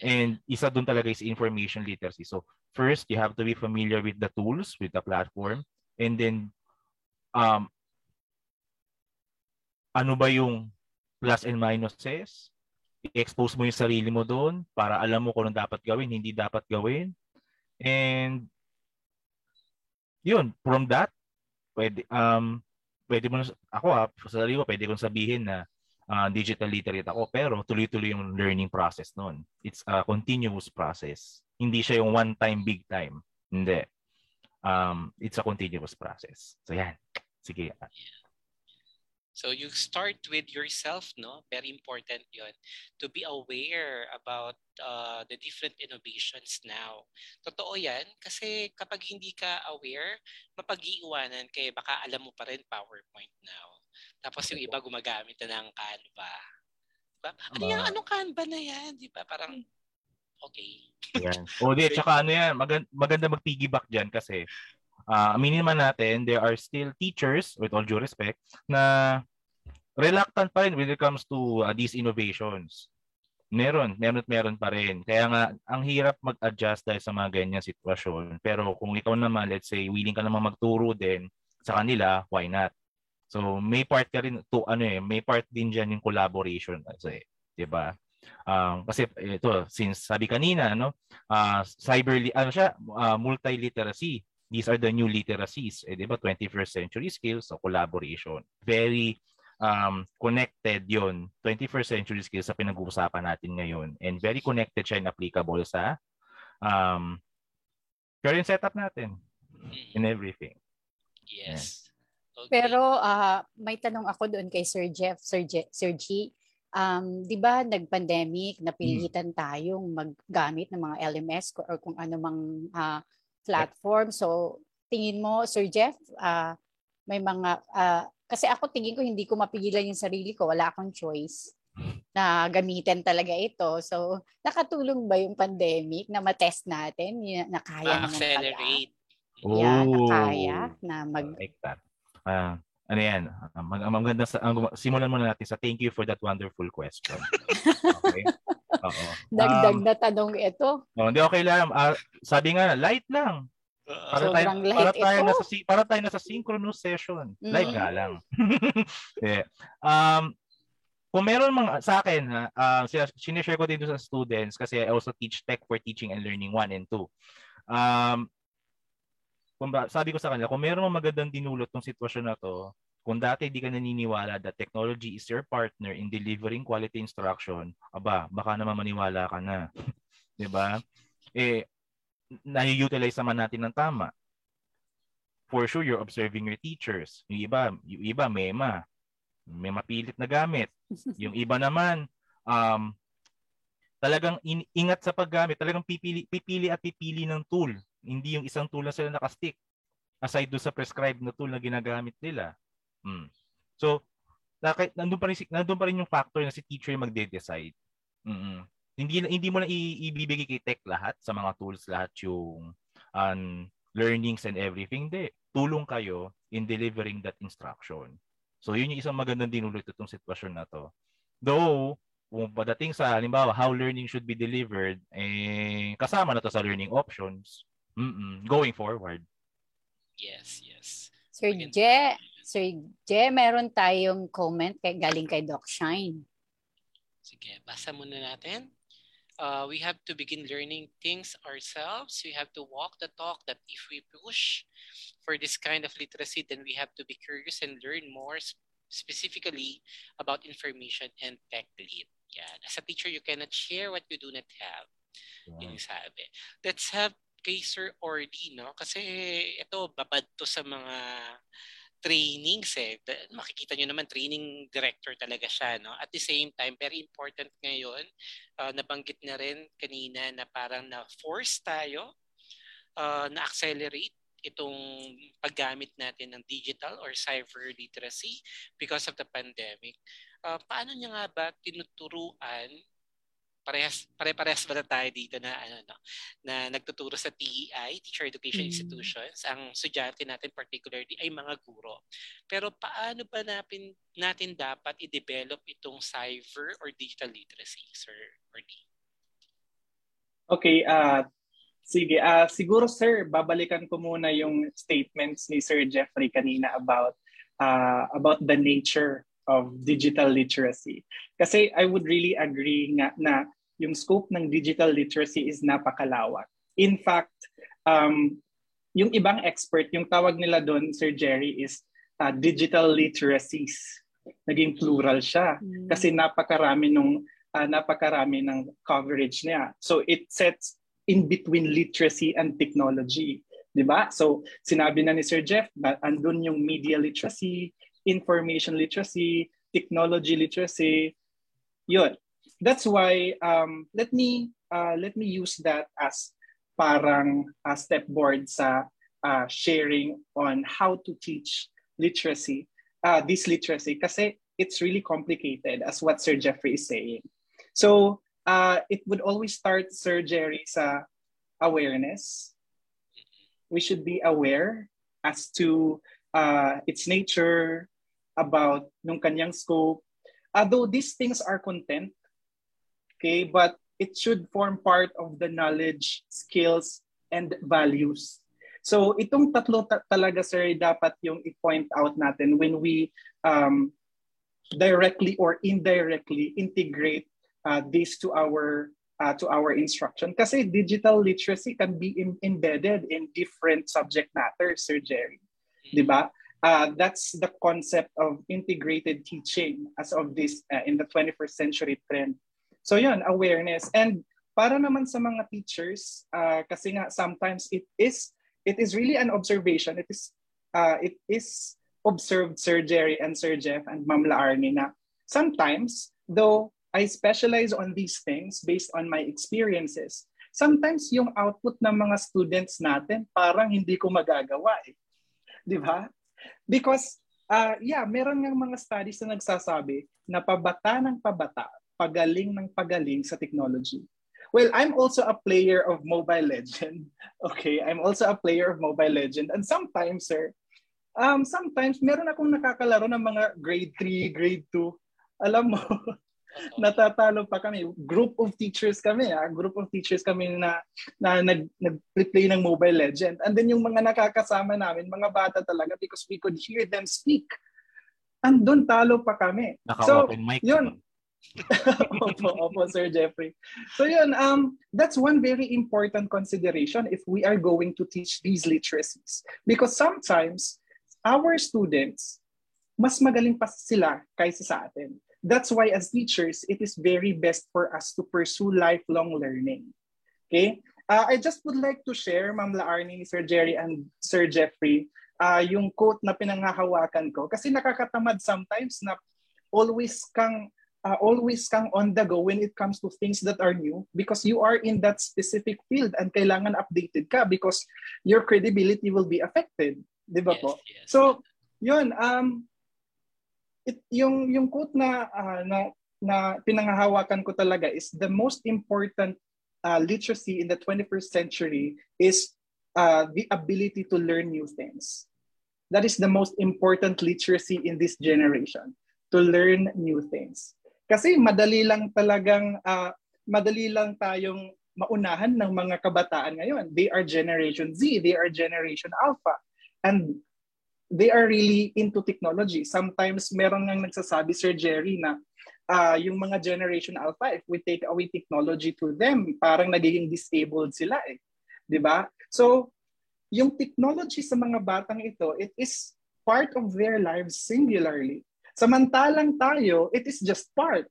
H: And isa doon talaga is information literacy. So first, you have to be familiar with the tools, with the platform, and then um, ano ba yung plus and minuses? I-expose mo yung sarili mo doon para alam mo kung ano dapat gawin, hindi dapat gawin. And yun, from that, pwede, um, pwede mo, ako ha, sa sarili pwede kong sabihin na uh, digital literate ako, pero tuloy-tuloy yung learning process noon. It's a continuous process. Hindi siya yung one time, big time. Hindi. Um, it's a continuous process. So yan. Sige.
E: So you start with yourself, no? Very important yon to be aware about uh, the different innovations now. Totoo yan kasi kapag hindi ka aware, mapag-iiwanan kaya baka alam mo pa rin PowerPoint now. Tapos yung iba gumagamit na ng Canva. Diba? Ano yan? Anong Canva na yan? Di ba? Parang, okay.
H: yan. O di, tsaka ano yan, maganda, maganda mag-piggyback dyan kasi uh, aminin man natin, there are still teachers, with all due respect, na reluctant pa rin when it comes to uh, these innovations. Meron, meron at meron pa rin. Kaya nga, ang hirap mag-adjust dahil sa mga ganyan sitwasyon. Pero kung ikaw naman, let's say, willing ka naman magturo din sa kanila, why not? So, may part ka rin, to, ano eh, may part din dyan yung collaboration. Kasi, di ba? Um, kasi ito, since sabi kanina, no, uh, cyber, ano siya, uh, multi-literacy. These are the new literacies. Eh, di ba? 21st century skills, so collaboration. Very um, connected yon 21st century skills sa pinag-uusapan natin ngayon and very connected siya and applicable sa um, current setup natin in everything.
E: Yes.
F: Okay. Pero uh, may tanong ako doon kay Sir Jeff, Sir, Je- Sir G. Um, 'di ba nag-pandemic, napilitan hmm. tayong maggamit ng mga LMS or kung ano mang uh, platform. So tingin mo Sir Jeff, uh, may mga uh, kasi ako tingin ko hindi ko mapigilan yung sarili ko. Wala akong choice na gamitin talaga ito. So, nakatulong ba yung pandemic na matest natin na kaya naman pala?
E: Oh.
F: Yeah, na kaya na mag...
H: Like that. Uh, ano yan? Uh, mag, maganda sa, uh, simulan muna natin sa thank you for that wonderful question. Okay? Oo.
F: Dagdag um, na tanong ito.
H: Oh, hindi okay lang. Uh, sabi nga, light lang. Para tayo, para tayo ito. nasa para tayo nasa synchronous session. Mm-hmm. Live nga lang. yeah. Um kung meron mga sa akin ha, uh, sinishare ko dito sa students kasi I also teach tech for teaching and learning 1 and 2. Um kung ba, sabi ko sa kanila, kung meron mga magandang dinulot tong sitwasyon na to, kung dati di ka naniniwala that technology is your partner in delivering quality instruction, aba, baka naman maniwala ka na. 'Di ba? Eh na-utilize naman natin ng tama. For sure, you're observing your teachers. Yung iba, yung iba, mema. May mapilit na gamit. Yung iba naman, um, talagang in- ingat sa paggamit. Talagang pipili, pipili at pipili ng tool. Hindi yung isang tool na sila nakastick. Aside do sa prescribed na tool na ginagamit nila. Hmm. So, nandun pa rin, nandun pa rin yung factor na si teacher yung magde-decide. Mm-hmm. Hindi hindi mo na ibibigay kay tech lahat sa mga tools lahat yung um, learnings and everything. Hindi. Tulong kayo in delivering that instruction. So yun yung isang magandang dinulot itong sitwasyon na to. Though, kung padating sa halimbawa how learning should be delivered, eh, kasama na to sa learning options mm going forward.
E: Yes, yes.
F: Sir Je, Sir Je, meron tayong comment kay, galing kay Doc Shine.
E: Sige, basa muna natin. Uh, we have to begin learning things ourselves. We have to walk the talk that if we push for this kind of literacy, then we have to be curious and learn more specifically about information and tech lead. Yeah. As a teacher, you cannot share what you do not have. Wow. Yung sabi. Let's have kay Sir Orly, no? Kasi ito, babad to sa mga trainings eh. Makikita nyo naman, training director talaga siya. No? At the same time, very important ngayon, uh, nabanggit na rin kanina na parang na-force tayo, uh, na-accelerate itong paggamit natin ng digital or cyber literacy because of the pandemic. Uh, paano niya nga ba tinuturuan parehas pare-parehas ba tayo dito na ano no na nagtuturo sa TEI Teacher Education mm. Institutions? Ang estudyante natin particularly ay mga guro. Pero paano ba natin natin dapat i-develop itong cyber or digital literacy sir Orly
G: Okay uh sige. Uh, siguro sir babalikan ko muna yung statements ni Sir Jeffrey kanina about uh, about the nature of digital literacy. Kasi I would really agree nga na yung scope ng digital literacy is napakalawak. In fact, um, yung ibang expert, yung tawag nila doon, Sir Jerry, is uh, digital literacies. Naging plural siya hmm. kasi napakarami nung uh, napakarami ng coverage niya. So it sets in between literacy and technology. 'Di ba? So sinabi na ni Sir Jeff, andun yung media literacy, information literacy, technology literacy. 'Yun that's why um, let me uh, let me use that as parang uh, step board sa uh, sharing on how to teach literacy, uh, this literacy, kasi it's really complicated as what Sir Jeffrey is saying. So uh, it would always start, Sir Jerry, awareness. We should be aware as to uh, its nature, about nung kanyang scope. Although these things are content, Okay, but it should form part of the knowledge, skills, and values. So itong tatlo ta- talaga sir dapat yung i-point out natin when we um, directly or indirectly integrate uh, this to our uh, to our instruction kasi digital literacy can be Im- embedded in different subject matters sir Jerry 'di ba uh, that's the concept of integrated teaching as of this uh, in the 21st century trend So yun, awareness. And para naman sa mga teachers, uh, kasi nga sometimes it is it is really an observation. It is uh, it is observed Sir Jerry and Sir Jeff and Ma'am Laarni na sometimes, though I specialize on these things based on my experiences, sometimes yung output ng mga students natin parang hindi ko magagawa eh. Di ba? Because, uh, yeah, meron ng mga studies na nagsasabi na pabata ng pabata, pagaling ng pagaling sa technology. Well, I'm also a player of Mobile Legend. Okay, I'm also a player of Mobile Legend. And sometimes, sir, um, sometimes meron akong nakakalaro ng mga grade 3, grade 2. Alam mo, natatalo pa kami. Group of teachers kami, ah. group of teachers kami na, na nag, nag-play ng Mobile Legend. And then yung mga nakakasama namin, mga bata talaga because we could hear them speak. Andun talo pa kami.
H: Naka-open so, mic.
G: Yun, opo, opo, Sir Jeffrey. So yun, um, that's one very important consideration if we are going to teach these literacies. Because sometimes, our students, mas magaling pa sila kaysa sa atin. That's why as teachers, it is very best for us to pursue lifelong learning. Okay? Uh, I just would like to share, Ma'am Laarni, Sir Jerry, and Sir Jeffrey, uh, yung quote na pinangahawakan ko. Kasi nakakatamad sometimes na always kang uh, always kang on the go when it comes to things that are new because you are in that specific field and kailangan updated ka because your credibility will be affected. Di ba yes, po? Yes. So, yun. Um, it, yung, yung quote na, uh, na, na pinangahawakan ko talaga is the most important uh, literacy in the 21st century is uh, the ability to learn new things. That is the most important literacy in this generation, to learn new things. Kasi madali lang talagang uh, madali lang tayong maunahan ng mga kabataan ngayon. They are Generation Z, they are Generation Alpha. And they are really into technology. Sometimes meron nang nagsasabi, Sir Jerry, na uh, yung mga Generation Alpha, if we take away technology to them, parang nagiging disabled sila eh. 'Di ba? So, yung technology sa mga batang ito, it is part of their lives singularly. Samantalang tayo, it is just part.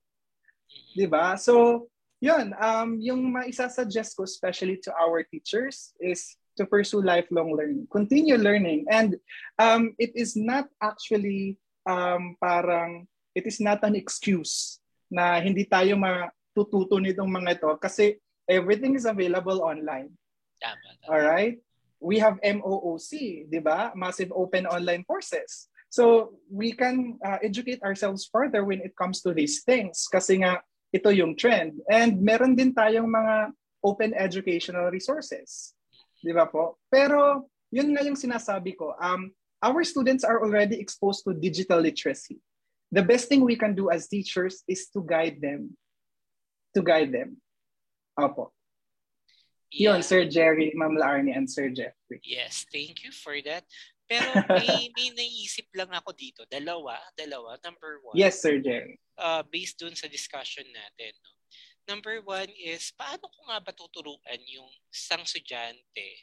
G: 'Di ba? So, 'yun, um yung maisa-suggest ko especially to our teachers is to pursue lifelong learning. Continue learning and um it is not actually um parang it is not an excuse na hindi tayo matututo nitong mga ito kasi everything is available online.
E: Tama. tama.
G: All right? We have MOOC, 'di ba? Massive Open Online Courses. So we can uh, educate ourselves further when it comes to these things. Kasi nga, ito yung trend. And meron din tayong mga open educational resources. Di ba po? Pero yun nga yung sinasabi ko. Um, our students are already exposed to digital literacy. The best thing we can do as teachers is to guide them. To guide them. Opo. Yeah. Yun, Sir Jerry, Ma'am Larnie, and Sir Jeffrey.
E: Yes, thank you for that. Pero may, may naisip lang ako dito. Dalawa, dalawa. Number one.
G: Yes, Sir Jerry.
E: Uh, based dun sa discussion natin. No? Number one is, paano ko nga ba tuturuan yung isang estudyante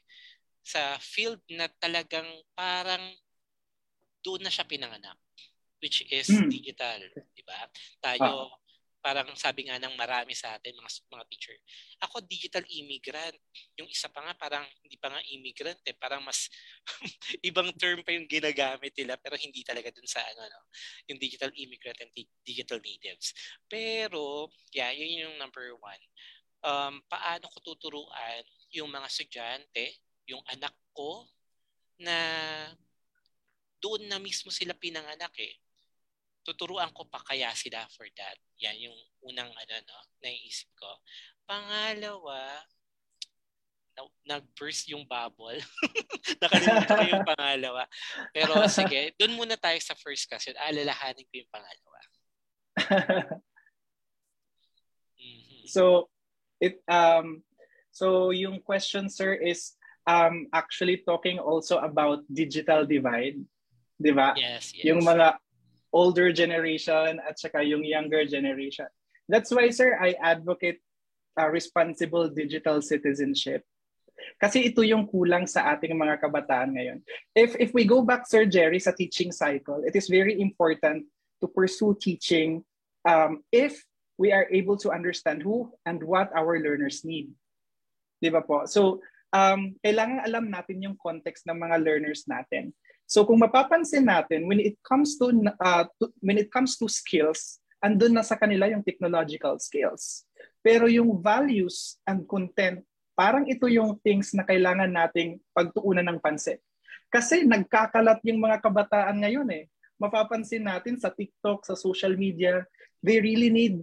E: sa field na talagang parang doon na siya pinanganak which is mm. digital, 'di ba? Tayo ah parang sabi nga ng marami sa atin, mga, mga teacher, ako digital immigrant. Yung isa pa nga parang hindi pa nga immigrant eh, parang mas ibang term pa yung ginagamit nila pero hindi talaga dun sa ano, no, yung digital immigrant and digital natives. Pero, yeah, yun yung number one. Um, paano ko tuturuan yung mga estudyante, yung anak ko, na doon na mismo sila pinanganak eh tuturuan ko pa kaya sila for that. Yan yung unang ano no, naiisip ko. Pangalawa, nag-burst yung bubble. Nakalimutan ko yung pangalawa. Pero sige, doon muna tayo sa first question. Alalahanin ko yung pangalawa.
G: mm-hmm. So, it um so yung question sir is um actually talking also about digital divide. 'Di ba?
E: Yes, yes.
G: Yung mga older generation at saka yung younger generation. That's why, sir, I advocate uh, responsible digital citizenship. Kasi ito yung kulang sa ating mga kabataan ngayon. If, if we go back, Sir Jerry, sa teaching cycle, it is very important to pursue teaching um, if we are able to understand who and what our learners need. Di ba po? So, um, kailangan alam natin yung context ng mga learners natin. So kung mapapansin natin, when it comes to, uh, to when it comes to skills, andun na sa kanila yung technological skills. Pero yung values and content, parang ito yung things na kailangan nating pagtuunan ng pansin. Kasi nagkakalat yung mga kabataan ngayon eh. Mapapansin natin sa TikTok, sa social media, they really need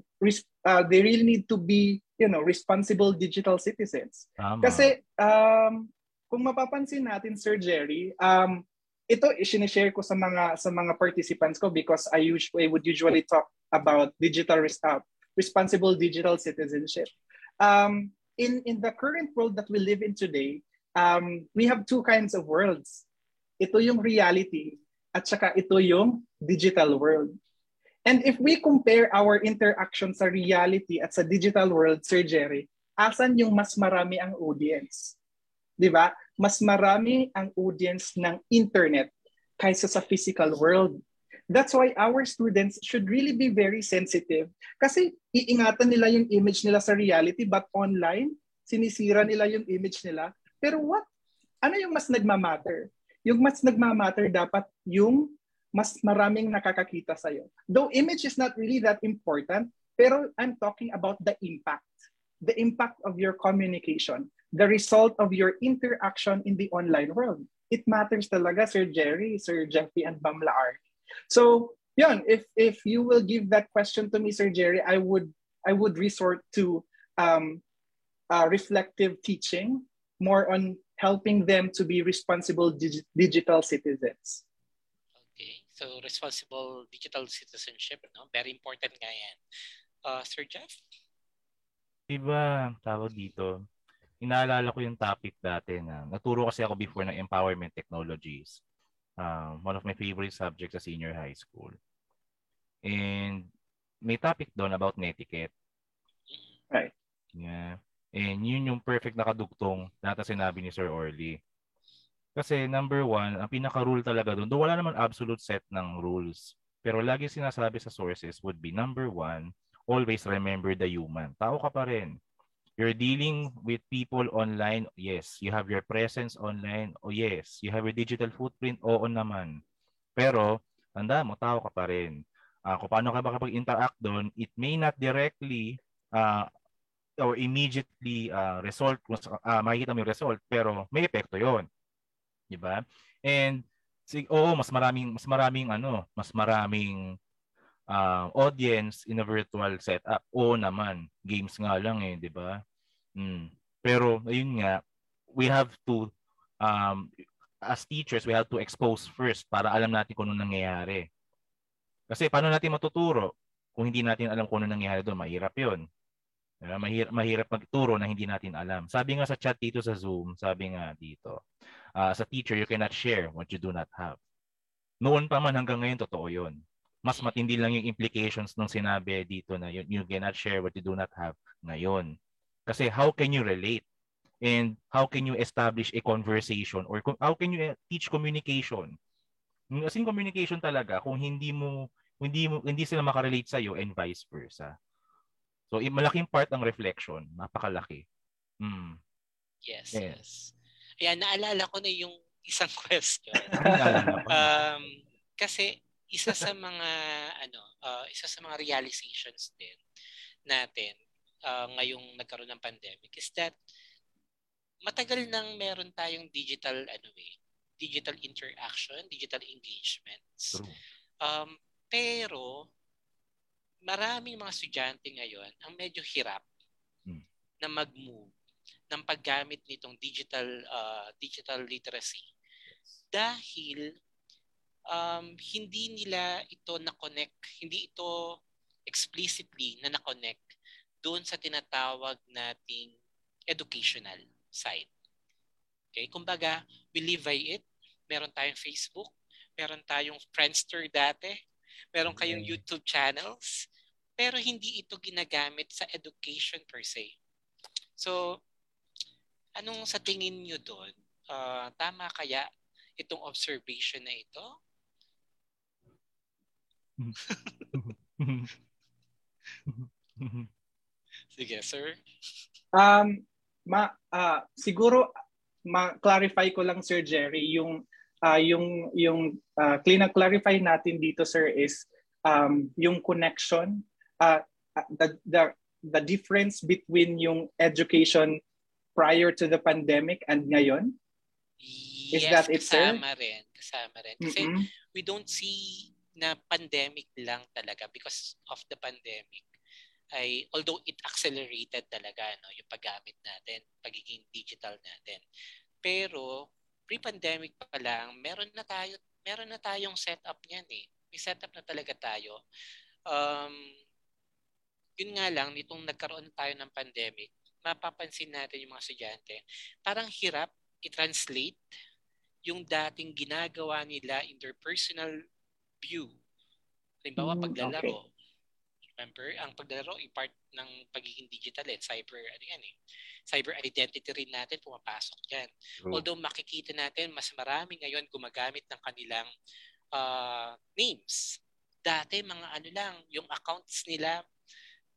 G: uh, they really need to be, you know, responsible digital citizens. Tama. Kasi um, kung mapapansin natin Sir Jerry, um, ito i-share ko sa mga sa mga participants ko because I usually would usually talk about digital uh, responsible digital citizenship. Um, in in the current world that we live in today, um, we have two kinds of worlds. Ito yung reality at saka ito yung digital world. And if we compare our interaction sa reality at sa digital world, Sir Jerry, asan yung mas marami ang audience? 'Di ba? Mas marami ang audience ng internet kaysa sa physical world. That's why our students should really be very sensitive kasi iingatan nila yung image nila sa reality but online, sinisira nila yung image nila. Pero what? Ano yung mas nagmamatter? Yung mas nagmamatter dapat yung mas maraming nakakakita sa'yo. Though image is not really that important, pero I'm talking about the impact. The impact of your communication the result of your interaction in the online world. It matters talaga, Sir Jerry, Sir Jeffy, and Bamla R. So, yun, if if you will give that question to me, Sir Jerry, I would I would resort to um, uh, reflective teaching, more on helping them to be responsible dig- digital citizens.
E: Okay, so responsible digital citizenship, no? Very important nga yan. Uh, Sir Jeff?
H: Diba, tawag dito, inaalala ko yung topic dati na naturo kasi ako before ng empowerment technologies. Uh, one of my favorite subjects sa senior high school. And may topic doon about netiquette.
G: Right.
H: Yeah. And yun yung perfect nakadugtong na sinabi ni Sir Orly. Kasi number one, ang pinaka-rule talaga doon, doon wala naman absolute set ng rules. Pero lagi sinasabi sa sources would be number one, always remember the human. Tao ka pa rin. You're dealing with people online. Yes. You have your presence online. Oh yes. You have your digital footprint. Oo naman. Pero, tanda mo, tao ka pa rin. Uh, kung paano ka makapag-interact doon, it may not directly uh, or immediately uh, result, uh, makikita mo yung result, pero may epekto yon Di ba? And, sig- oo, mas maraming, mas maraming ano, mas maraming uh, audience in a virtual setup. Oo naman, games nga lang eh, di ba? Mm. Pero ayun nga, we have to um, as teachers, we have to expose first para alam natin kung ano nangyayari. Kasi paano natin matuturo kung hindi natin alam kung ano nangyayari doon? Mahirap yun. Mahirap, mahirap magturo na hindi natin alam. Sabi nga sa chat dito sa Zoom, sabi nga dito, uh, sa teacher, you cannot share what you do not have. Noon pa man hanggang ngayon, totoo yun. Mas matindi lang yung implications nung sinabi dito na you, you cannot share what you do not have ngayon. Kasi how can you relate? And how can you establish a conversation or how can you teach communication? As in communication talaga kung hindi mo hindi mo hindi sila makarelate sa iyo and vice versa. So, malaking part ng reflection, napakalaki. Mm.
E: Yes, yes. yes. Ayan, naalala ko na yung isang question. um, kasi isa sa mga ano, uh, isa sa mga realizations din natin uh, ngayong nagkaroon ng pandemic is that matagal nang meron tayong digital ano eh, digital interaction, digital engagements. True. Um, pero maraming mga estudyante ngayon ang medyo hirap hmm. na mag-move ng paggamit nitong digital uh, digital literacy dahil um, hindi nila ito na-connect, hindi ito explicitly na na-connect doon sa tinatawag nating educational side. Okay? Kumbaga, we live by it. Meron tayong Facebook, meron tayong Friendster dati, meron kayong YouTube channels, pero hindi ito ginagamit sa education per se. So, anong sa tingin nyo doon? Uh, tama kaya itong observation na ito? Sige, sir.
G: Um, ma, uh, siguro ma-clarify ko lang Sir Jerry yung uh, yung yung uh, clarify natin dito sir is um, yung connection uh, the, the, the difference between yung education prior to the pandemic and ngayon?
E: Yes, Is that it, kasama sir? rin. Kasama rin. Kasi mm-hmm. we don't see na pandemic lang talaga because of the pandemic ay although it accelerated talaga no yung paggamit natin pagiging digital natin. Pero pre-pandemic pa lang meron na tayo meron na tayong setup niyan eh. May setup na talaga tayo. Um yun nga lang, nitong nagkaroon tayo ng pandemic, mapapansin natin yung mga estudyante, parang hirap i-translate yung dating ginagawa nila in their personal view. Halimbawa, mm, paglalaro. Okay. Remember, ang paglalaro, i-part ng pagiging digital eh. Cyber, ano yan eh. Cyber identity rin natin pumapasok yan. True. Although makikita natin, mas marami ngayon gumagamit ng kanilang uh, names. Dati, mga ano lang, yung accounts nila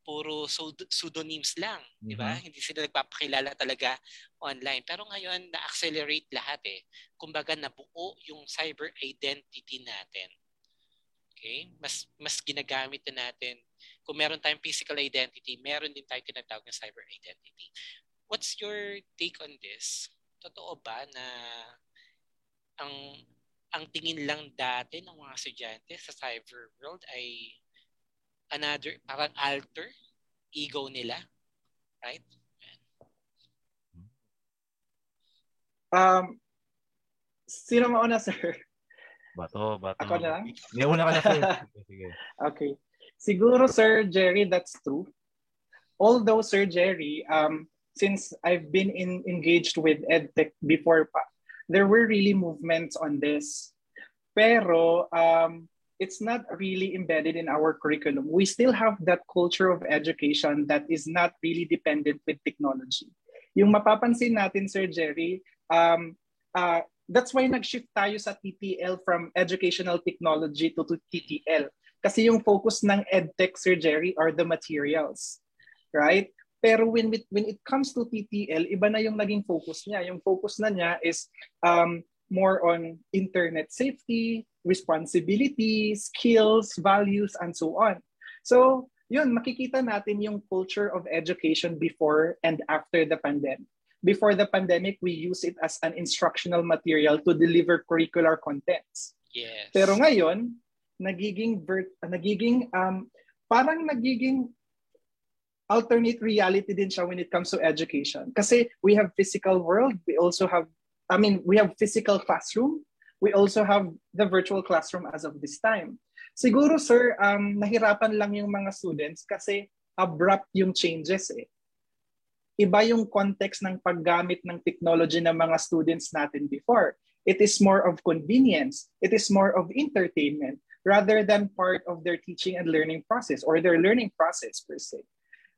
E: puro pseudonyms lang, mm-hmm. 'di ba? Mm-hmm. Hindi sila nagpapakilala talaga online. Pero ngayon na-accelerate lahat eh. Kumbaga nabuo yung cyber identity natin. Okay? Mas mas ginagamit na natin. Kung meron tayong physical identity, meron din tayong tinatawag na cyber identity. What's your take on this? Totoo ba na ang ang tingin lang dati ng mga estudyante sa cyber world ay another, parang alter ego nila. Right?
G: Um, sino mauna, sir?
H: Bato, bato.
G: Ako na lang?
H: Hindi, una ka na, sir.
G: Sige. okay. Siguro, Sir Jerry, that's true. Although, Sir Jerry, um, since I've been in, engaged with EdTech before pa, there were really movements on this. Pero, um, it's not really embedded in our curriculum. We still have that culture of education that is not really dependent with technology. Yung mapapansin natin, Sir Jerry, um, uh, that's why nag-shift tayo sa TTL from educational technology to, to TTL. Kasi yung focus ng EdTech, Sir Jerry, are the materials. Right? Pero when it, when it comes to TTL, iba na yung naging focus niya. Yung focus na niya is um, more on internet safety, responsibility, skills, values, and so on. So, yun, makikita natin yung culture of education before and after the pandemic. Before the pandemic, we use it as an instructional material to deliver curricular contents.
E: Yes.
G: Pero ngayon, nagiging vert, uh, nagiging um parang nagiging alternate reality din siya when it comes to education. Kasi we have physical world, we also have I mean, we have physical classroom, we also have the virtual classroom as of this time. Siguro sir, um nahirapan lang yung mga students kasi abrupt yung changes eh. Iba yung context ng paggamit ng technology ng mga students natin before. It is more of convenience. It is more of entertainment rather than part of their teaching and learning process or their learning process per se.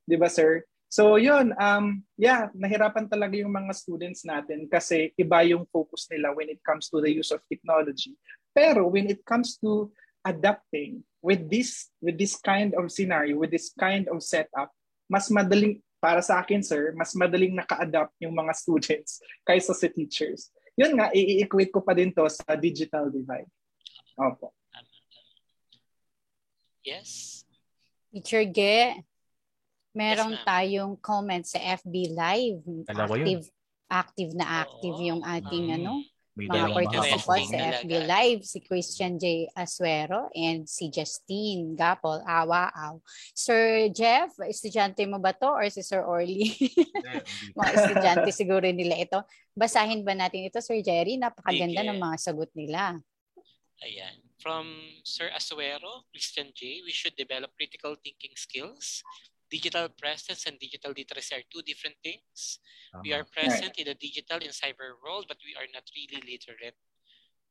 G: Di ba, sir? So yun, um, yeah, nahirapan talaga yung mga students natin kasi iba yung focus nila when it comes to the use of technology. Pero when it comes to adapting with this with this kind of scenario, with this kind of setup, mas madaling para sa akin sir, mas madaling naka-adapt yung mga students kaysa sa teachers. Yun nga, i-equate ko pa din to sa digital divide. Opo.
E: Yes.
F: Teacher Ge, meron yes, tayong comment sa FB Live.
H: Dalawa
F: active,
H: yun.
F: active na active Oo. yung ating um, ano,
H: may
F: mga participants sa FB Live, si Christian J. Asuero and si Justine Gapol, Awa-aw. Sir Jeff, estudyante mo ba to or si Sir Orly? mga estudyante siguro nila ito. Basahin ba natin ito, Sir Jerry? Napakaganda ng mga sagot nila.
E: Ayan. From Sir Asuero, Christian J., we should develop critical thinking skills. Digital presence and digital literacy are two different things. Uh-huh. We are present right. in the digital and cyber world, but we are not really literate.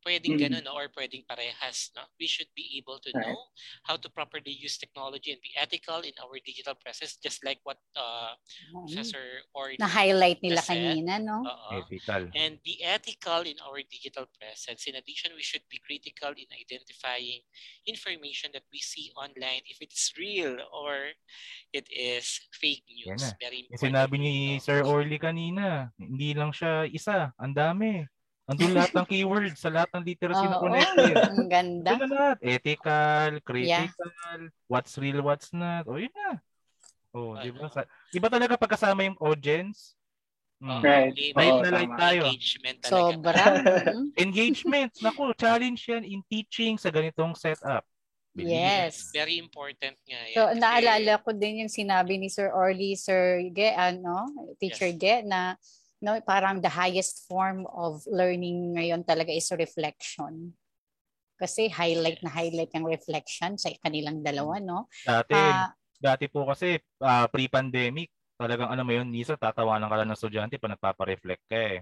E: Pwedeng mm-hmm. ganun, no? or pwedeng parehas. No? We should be able to right. know how to properly use technology and be ethical in our digital process, just like what uh, mm-hmm. Professor or
F: Na-highlight nila said. kanina, no?
H: Uh-uh. Ethical.
E: And be ethical in our digital presence. In addition, we should be critical in identifying information that we see online, if it's real or it is fake news. Very
H: important. Sinabi ni Sir Orly kanina, hindi lang siya isa, ang dami. Andun lahat ng keywords sa lahat ng literacy oh, na connected.
F: Oh, ang ganda.
H: Andun lahat. Ethical, critical, yeah. what's real, what's not. O, oh, yun na. Oh, di ba? Sa, iba talaga pagkasama yung audience.
G: Mm. Right.
H: Light oh, na light tayo.
E: Engagement
F: talaga. Sobrang.
H: engagement. Naku, challenge yan in teaching sa ganitong setup.
F: Yes.
E: Very important nga yan.
F: So, naalala ko din yung sinabi ni Sir Orly, Sir Ge, ano, Teacher yes. Ge, na no parang the highest form of learning ngayon talaga is reflection kasi highlight na highlight yung reflection sa kanilang dalawa no
H: dati uh, dati po kasi uh, pre-pandemic talagang ano mo yun Nisa tatawanan ka lang ng estudyante pa nagpapa-reflect ka eh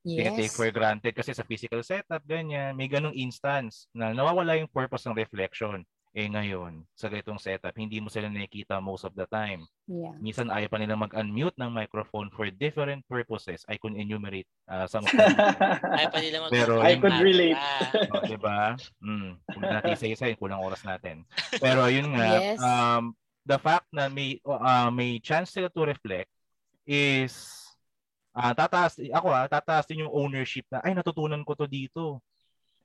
H: Yes. take for granted kasi sa physical setup, ganyan. May ganong instance na nawawala yung purpose ng reflection. Eh ngayon, sa ganitong setup, hindi mo sila nakikita most of the time.
F: Yeah.
H: Minsan ayaw pa nila mag-unmute ng microphone for different purposes. I could enumerate uh, some of them.
E: ayaw pa nila mag
G: Pero, I could relate.
H: oh, diba? Mm, kung natin isa-isa, kulang oras natin. Pero yun nga, yes. um, the fact na may, uh, may chance sila to reflect is uh, tataas, ako ah, tataas din yung ownership na, ay, natutunan ko to dito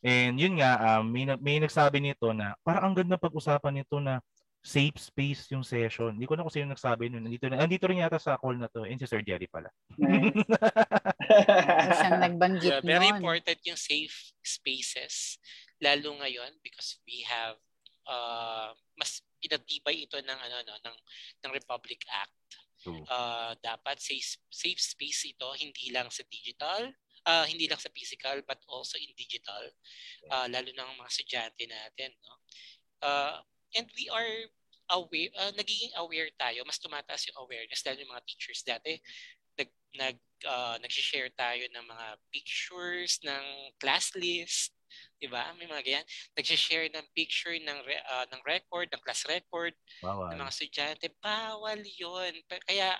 H: And yun nga, um, may, may nagsabi nito na parang ang ganda pag-usapan nito na safe space yung session. Hindi ko na kung sino nagsabi nun. Nandito, nandito rin yata sa call na to. And si Sir Jerry pala.
F: Nice. Siyang nagbanggit
E: yeah, Very nun. important yung safe spaces. Lalo ngayon because we have uh, mas pinatibay ito ng ano no ng ng Republic Act. Uh, dapat safe safe space ito hindi lang sa digital uh, hindi lang sa physical but also in digital uh, lalo ng mga estudyante natin no uh, and we are aware uh, nagiging aware tayo mas tumataas yung awareness dahil yung mga teachers dati nag nag uh, nag-share tayo ng mga pictures ng class list 'di ba? May mga ganyan. Nag-share ng picture ng uh, ng record, ng class record
H: bawal.
E: ng mga estudyante. Bawal 'yon. Kaya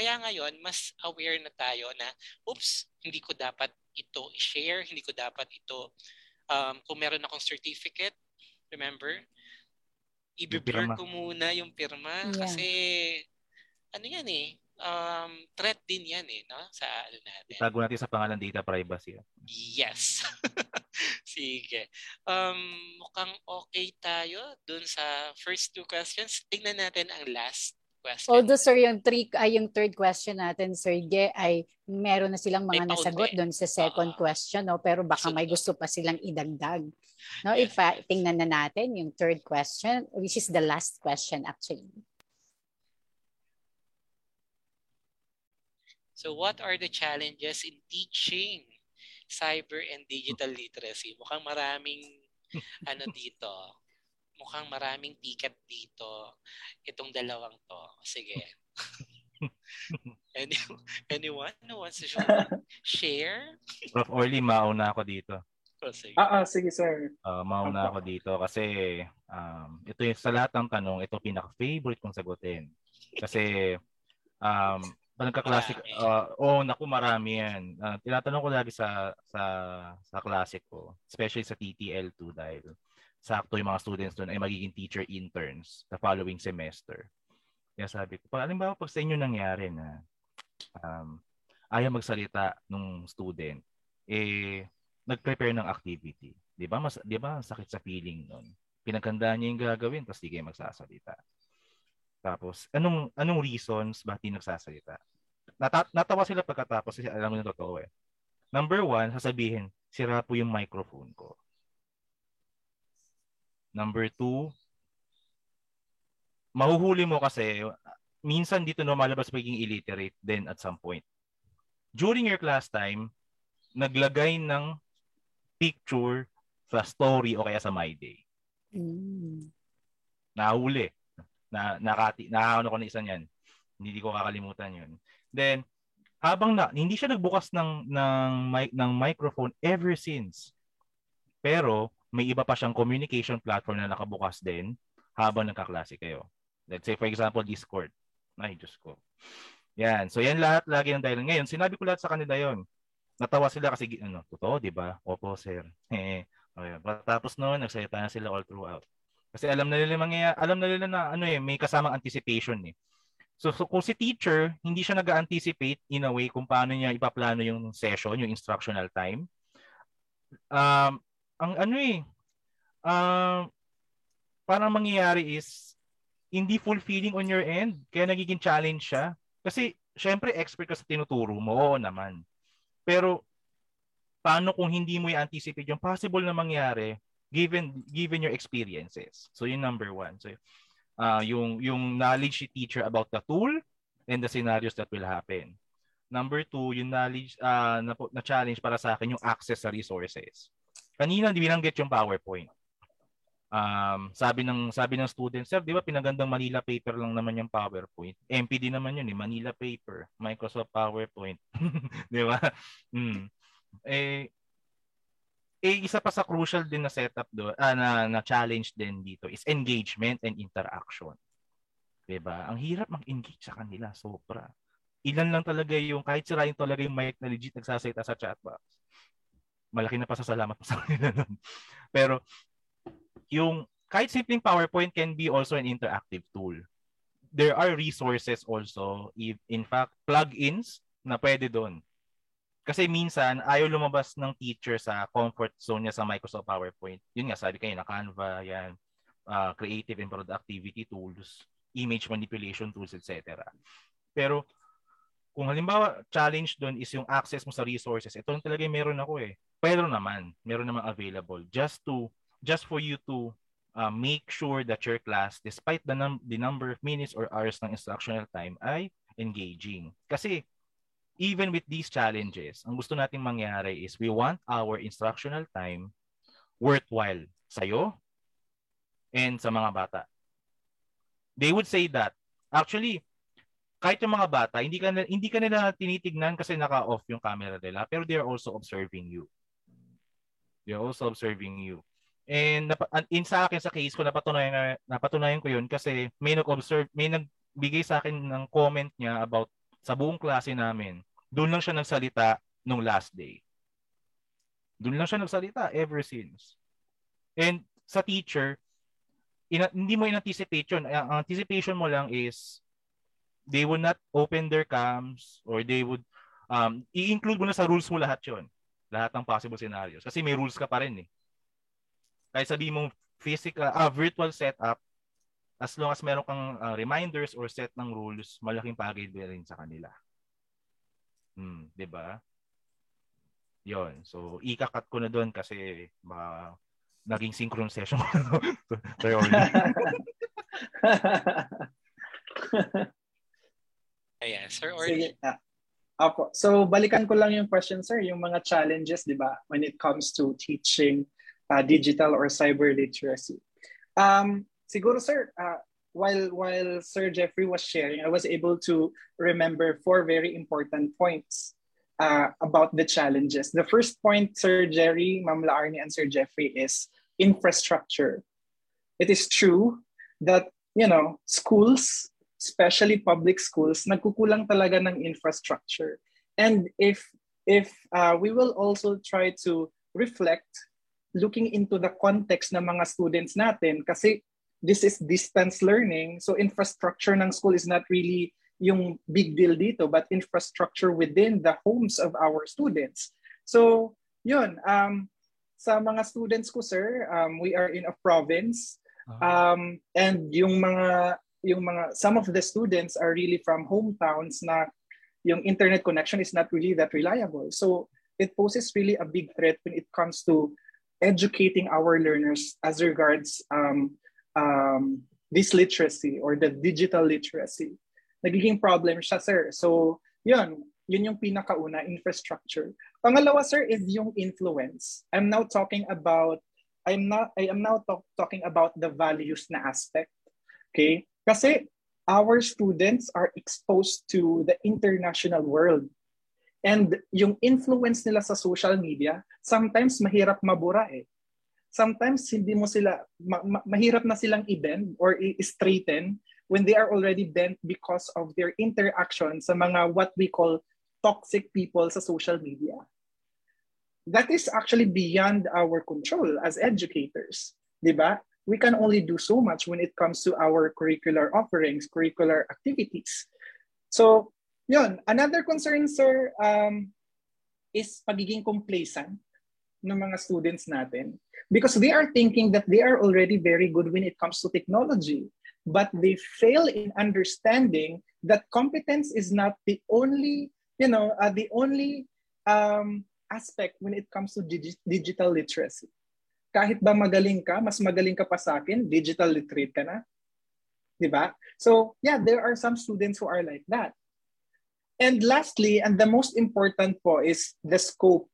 E: kaya ngayon, mas aware na tayo na, oops, hindi ko dapat ito i-share, hindi ko dapat ito, um, kung meron akong certificate, remember, i-blur ko muna yung pirma yeah. kasi ano yan eh, um, threat din yan eh, no? Sa ano natin.
H: Tago natin sa pangalan data privacy.
E: Yes. Sige. Um, mukhang okay tayo dun sa first two questions. Tingnan natin ang last question.
F: Although sir, yung, three, ay, yung third question natin, Sir Ge, ay meron na silang mga nasagot doon sa second uh, question, no? pero baka may gusto pa silang idagdag. No, yeah. if uh, tingnan na natin yung third question, which is the last question actually.
E: So what are the challenges in teaching cyber and digital literacy? Mukhang maraming ano dito, mukhang maraming ticket dito. Itong dalawang to. Sige. Any, anyone who wants to share?
H: Prof. Orly, mauna ako dito.
G: Oh, sige. Ah, ah, sige sir.
H: Uh, mauna ako dito kasi um, ito yung sa lahat ng tanong, ito pinaka-favorite kong sagutin. Kasi um, nagka-classic, uh, oh, naku, marami yan. Uh, tinatanong ko lagi sa sa sa classic ko, especially sa TTL2 dahil sakto yung mga students doon ay magiging teacher interns the following semester. Kaya sabi ko, ba pag sa inyo nangyari na um, ayaw magsalita nung student, eh, nag-prepare ng activity. Di ba? Mas, di ba? Sakit sa feeling nun. Pinaghandaan niya yung gagawin, tapos di kayo magsasalita. Tapos, anong anong reasons bakit hindi nagsasalita? Nata- natawa sila pagkatapos kasi alam mo na totoo eh. Number one, sasabihin, sira po yung microphone ko. Number two, mahuhuli mo kasi minsan dito lumalabas pagiging illiterate then at some point. During your class time, naglagay ng picture sa story o kaya sa My Day. Mm. Nahuli. Na, nakati, nahaano ko na isa niyan. Hindi ko kakalimutan yun. Then, habang na, hindi siya nagbukas ng, ng, mic, ng microphone ever since. Pero, may iba pa siyang communication platform na nakabukas din habang nagkaklase kayo. Let's say, for example, Discord. Ay, Diyos ko. Yan. So, yan lahat lagi ng dahilan. Ngayon, sinabi ko lahat sa kanila yon Natawa sila kasi, ano, totoo, di ba? Opo, sir. okay. Tapos noon, nagsalita na sila all throughout. Kasi alam na nila mangyayari, alam na nila na ano eh, may kasamang anticipation eh. So, so kung si teacher, hindi siya nag-anticipate in a way kung paano niya ipaplano yung session, yung instructional time. Um, ang ano eh, uh, parang mangyayari is hindi fulfilling on your end, kaya nagiging challenge siya. Kasi, syempre, expert ka sa tinuturo mo, oo naman. Pero, paano kung hindi mo i-anticipate yung possible na mangyari given given your experiences. So yung number one. So uh, yung yung knowledge ni teacher about the tool and the scenarios that will happen. Number two, yung knowledge uh, na, na challenge para sa akin yung access sa resources. Kanina hindi binanggit yung PowerPoint. Um, sabi ng sabi ng student, sir, 'di ba pinagandang Manila paper lang naman yung PowerPoint. MPD naman yun, eh, Manila paper, Microsoft PowerPoint. 'Di ba? Mm. Eh eh isa pa sa crucial din na setup do ah, na, na challenge din dito is engagement and interaction. 'Di ba? Ang hirap mag-engage sa kanila sobra. Ilan lang talaga yung kahit sirain talaga yung mic na legit nagsasalita sa chat box malaki na pasasalamat po sa kanila nun. Pero yung kahit simpleng PowerPoint can be also an interactive tool. There are resources also, if, in fact, plugins na pwede doon. Kasi minsan, ayaw lumabas ng teacher sa comfort zone niya sa Microsoft PowerPoint. Yun nga, sabi kayo na Canva, yan, uh, creative and productivity tools, image manipulation tools, etc. Pero kung halimbawa challenge doon is yung access mo sa resources, ito lang talaga yung meron ako eh. Pero naman, meron naman available just to just for you to uh, make sure that your class despite the num- the number of minutes or hours ng instructional time ay engaging. Kasi even with these challenges, ang gusto nating mangyari is we want our instructional time worthwhile sa'yo and sa mga bata. They would say that actually kahit yung mga bata, hindi ka hindi ka nila tinitignan kasi naka-off yung camera nila, pero they are also observing you. They are also observing you. And in sa akin sa case ko napatunayan napatunayan ko 'yun kasi may nag-observe, may nagbigay sa akin ng comment niya about sa buong klase namin. Doon lang siya nagsalita nung last day. Doon lang siya nagsalita ever since. And sa teacher, ina- hindi mo in-anticipate yun. Ang anticipation mo lang is they would not open their cams or they would um, i-include mo na sa rules mo lahat yon lahat ng possible scenarios kasi may rules ka pa rin eh kahit sabi mong physical ah, virtual setup as long as meron kang uh, reminders or set ng rules, malaking bagay din rin sa kanila. Hmm, 'di ba? 'Yon. So, ikakat ko na doon kasi ma naging synchron session ko.
E: Ayan, Sir Orly.
G: Sige, ah, ako. So, balikan ko lang yung question, sir. Yung mga challenges, di ba, when it comes to teaching uh, digital or cyber literacy. Um, siguro, sir, uh, while while Sir Jeffrey was sharing, I was able to remember four very important points uh, about the challenges. The first point, Sir Jerry, Ma'am Laarni, and Sir Jeffrey, is infrastructure. It is true that, you know, schools especially public schools, nagkukulang talaga ng infrastructure. And if if uh, we will also try to reflect looking into the context ng mga students natin kasi this is distance learning so infrastructure ng school is not really yung big deal dito but infrastructure within the homes of our students so yun um sa mga students ko sir um, we are in a province uh-huh. um, and yung mga yung mga some of the students are really from hometowns na yung internet connection is not really that reliable. So it poses really a big threat when it comes to educating our learners as regards um, um, this literacy or the digital literacy. Nagiging problem siya, sir. So, yun, yun yung pinakauna, infrastructure. Pangalawa, sir, is yung influence. I'm now talking about, I'm not, I am now talk, talking about the values na aspect. Okay? Kasi our students are exposed to the international world. And yung influence nila sa social media, sometimes mahirap mabura eh. Sometimes hindi mo sila, ma- ma- mahirap na silang i-bend or i-straighten when they are already bent because of their interaction sa mga what we call toxic people sa social media. That is actually beyond our control as educators. Di ba? We can only do so much when it comes to our curricular offerings, curricular activities. So, yun. Another concern, sir, um, is pagiging complacent ng mga students natin because they are thinking that they are already very good when it comes to technology but they fail in understanding that competence is not the only you know uh, the only um, aspect when it comes to digi- digital literacy kahit ba magaling ka, mas magaling ka pa sa akin, digital literate ka na. Di ba? So, yeah, there are some students who are like that. And lastly, and the most important po is the scope.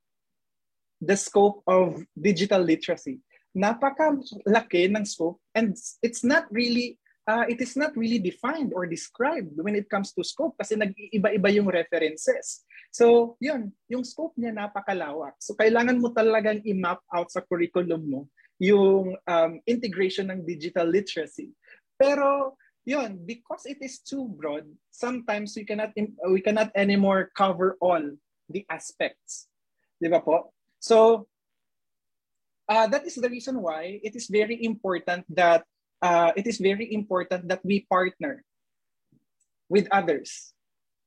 G: The scope of digital literacy. Napaka-laki ng scope and it's not really uh, it is not really defined or described when it comes to scope kasi nag-iiba-iba yung references. So, yun, yung scope niya napakalawak. So, kailangan mo talagang i-map out sa curriculum mo yung um, integration ng digital literacy. Pero, yun, because it is too broad, sometimes we cannot we cannot anymore cover all the aspects. Di ba po? So, uh, that is the reason why it is very important that uh, it is very important that we partner with others.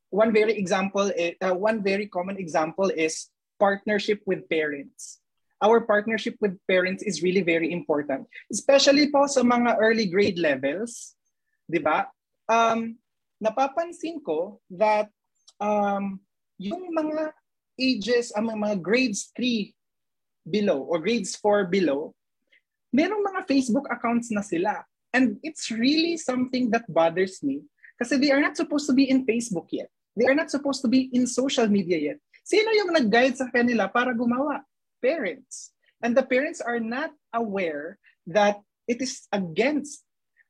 G: One very example, uh, one very common example is partnership with parents. Our partnership with parents is really very important, especially po sa mga early grade levels, di ba? Um, napapansin ko that um, yung mga ages, ang mga grades 3 below or grades 4 below, merong mga Facebook accounts na sila. And it's really something that bothers me kasi they are not supposed to be in Facebook yet. They are not supposed to be in social media yet. Sino yung nag-guide sa kanila para gumawa? Parents. And the parents are not aware that it is against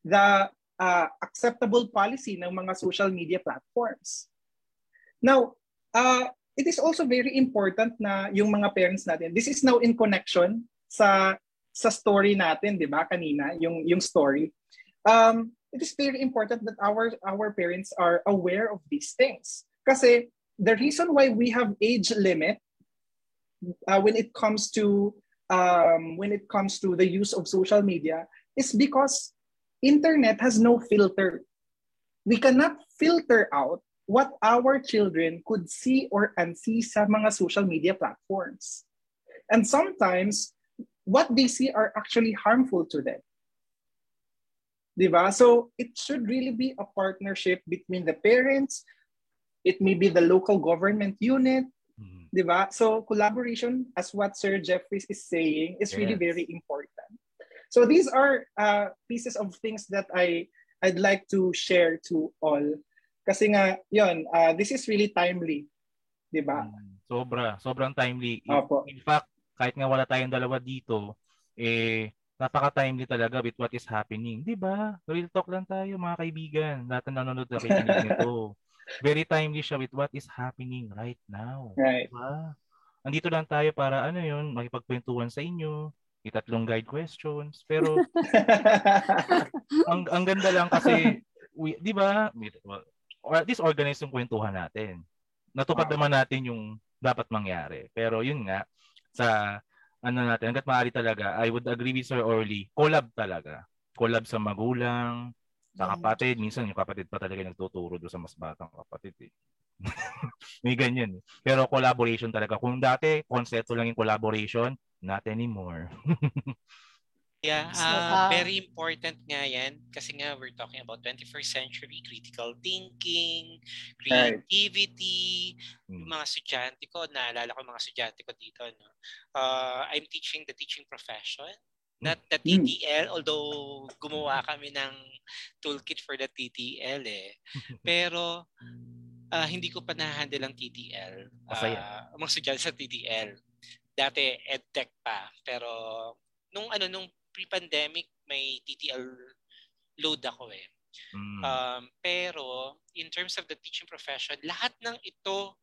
G: the uh, acceptable policy ng mga social media platforms. Now, uh, it is also very important na yung mga parents natin, this is now in connection sa sa story natin, 'di ba, kanina, yung yung story. Um, it is very important that our our parents are aware of these things. Kasi the reason why we have age limit uh, when it comes to um, when it comes to the use of social media is because internet has no filter. We cannot filter out what our children could see or unsee sa mga social media platforms. And sometimes what they see are actually harmful to them. Diba? So it should really be a partnership between the parents, it may be the local government unit, mm-hmm. diba? So collaboration, as what Sir Jeffries is saying, is yes. really very important. So these are uh, pieces of things that I I'd like to share to all. Kasi nga, yon, uh, this is really timely. Diba?
H: Mm, sobra. Sobrang timely. Opo. In fact, kahit nga wala tayong dalawa dito, eh, napaka-timely talaga with what is happening. Di ba? Real talk lang tayo mga kaibigan. Lahat na nanonood na kikinig nito. Very timely siya with what is happening right now.
G: Right.
H: Diba? Andito lang tayo para ano yun, makipagkwentuhan sa inyo, itatlong guide questions. Pero ang, ang ganda lang kasi, we, di ba, or at least organize yung kwentuhan natin. Natupad wow. naman natin yung dapat mangyari. Pero yun nga, sa ano natin, hanggat maaari talaga, I would agree with Sir Orly, collab talaga. Collab sa magulang, sa kapatid. Minsan yung kapatid pa talaga nagtuturo doon sa mas batang kapatid. Eh. May ganyan. Eh. Pero collaboration talaga. Kung dati, konsepto lang yung collaboration, not anymore.
E: Yeah, uh, very important nga yan kasi nga we're talking about 21st century critical thinking, creativity, right. yung hmm. mga estudyante ko, naalala ko mga estudyante ko dito, no? Uh, I'm teaching the teaching profession, not the hmm. TTL, although gumawa kami ng toolkit for the TTL eh. Pero uh, hindi ko pa na-handle ang TTL. Uh, mga estudyante sa TTL. Dati EdTech pa, pero nung ano nung pre-pandemic, may TTL load ako eh. Mm. Um, pero in terms of the teaching profession, lahat ng ito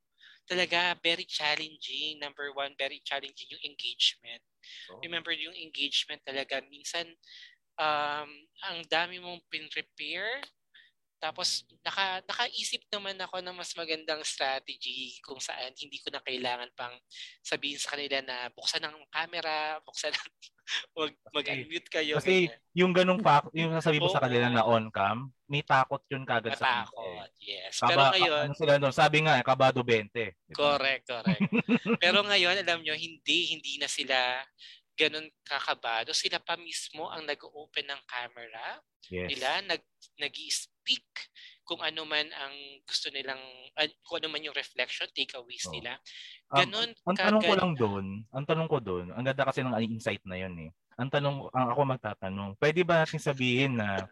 E: talaga very challenging. Number one, very challenging yung engagement. Oh. Remember yung engagement talaga. Minsan, um, ang dami mong pin-prepare tapos naka nakaisip naman ako ng mas magandang strategy kung saan hindi ko na kailangan pang sabihin sa kanila na buksan ang camera, buksan ang wag mag-unmute kayo.
H: Kasi ganyan. yung ganung pa, yung sasabihin mo sa kanila na on cam, may takot yun kagad
E: sa kanila. Takot, yes. Kaba, Pero ngayon,
H: ano sila doon? Sabi nga, kabado 20.
E: Diba? Correct, correct. Pero ngayon, alam nyo, hindi, hindi na sila ganun kakabado. Sila pa mismo ang nag-open ng camera. Yes. Nila, nag, nag-speak kung ano man ang gusto nilang, uh, kung ano man yung reflection, takeaways oh. nila. Ganun
H: um, ang, tanong ko lang doon, ang tanong ko doon, ang ganda kasi ng insight na yun eh. Ang tanong, ang ako magtatanong, pwede ba natin sabihin na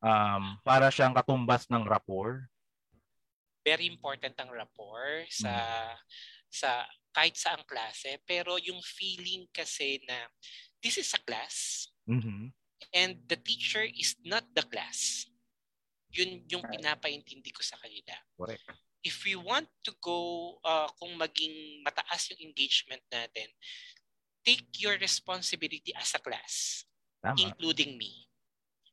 H: um, para siyang katumbas ng rapport?
E: Very important ang rapport sa hmm. sa kahit sa ang klase, pero yung feeling kasi na this is a class mm-hmm. and the teacher is not the class. Yun yung pinapaintindi ko sa kanila.
H: Correct.
E: If we want to go, uh, kung maging mataas yung engagement natin, take your responsibility as a class, Tama. including me.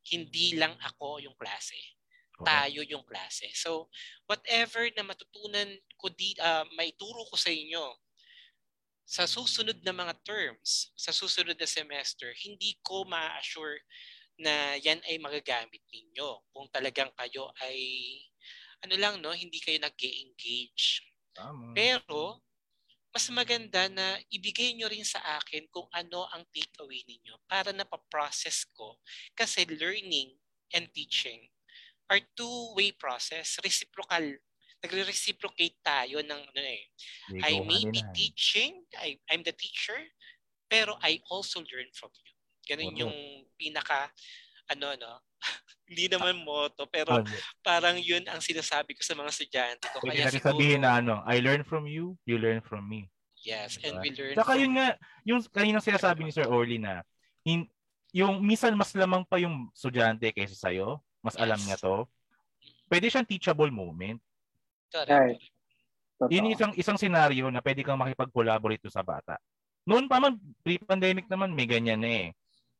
E: Hindi lang ako yung klase. Correct. Tayo yung klase. So, whatever na matutunan ko di uh, may turo ko sa inyo, sa susunod na mga terms, sa susunod na semester, hindi ko ma-assure na yan ay magagamit ninyo. Kung talagang kayo ay, ano lang, no, hindi kayo nag-engage. Pero, mas maganda na ibigay nyo rin sa akin kung ano ang takeaway ninyo para napaprocess ko. Kasi learning and teaching are two-way process, reciprocal nagre-reciprocate tayo ng ano eh. I may be teaching, I, I'm the teacher, pero I also learn from you. Ganun wow. yung pinaka ano no. Hindi naman motto pero okay. parang yun ang sinasabi ko sa mga estudyante ko.
H: Kaya siguro, sabihin na ano, I learn from you, you learn from me.
E: Yes, diba? and we learn
H: Saka from... yun nga, yung kanina sinasabi ni Sir Orly na in, yung minsan mas lamang pa yung estudyante kaysa sa'yo, mas yes. alam niya to, pwede siyang teachable moment.
E: Correct.
H: Right. Yun isang isang scenario na pwede kang makipag-collaborate sa bata. Noon pa man, pre-pandemic naman, may ganyan na eh.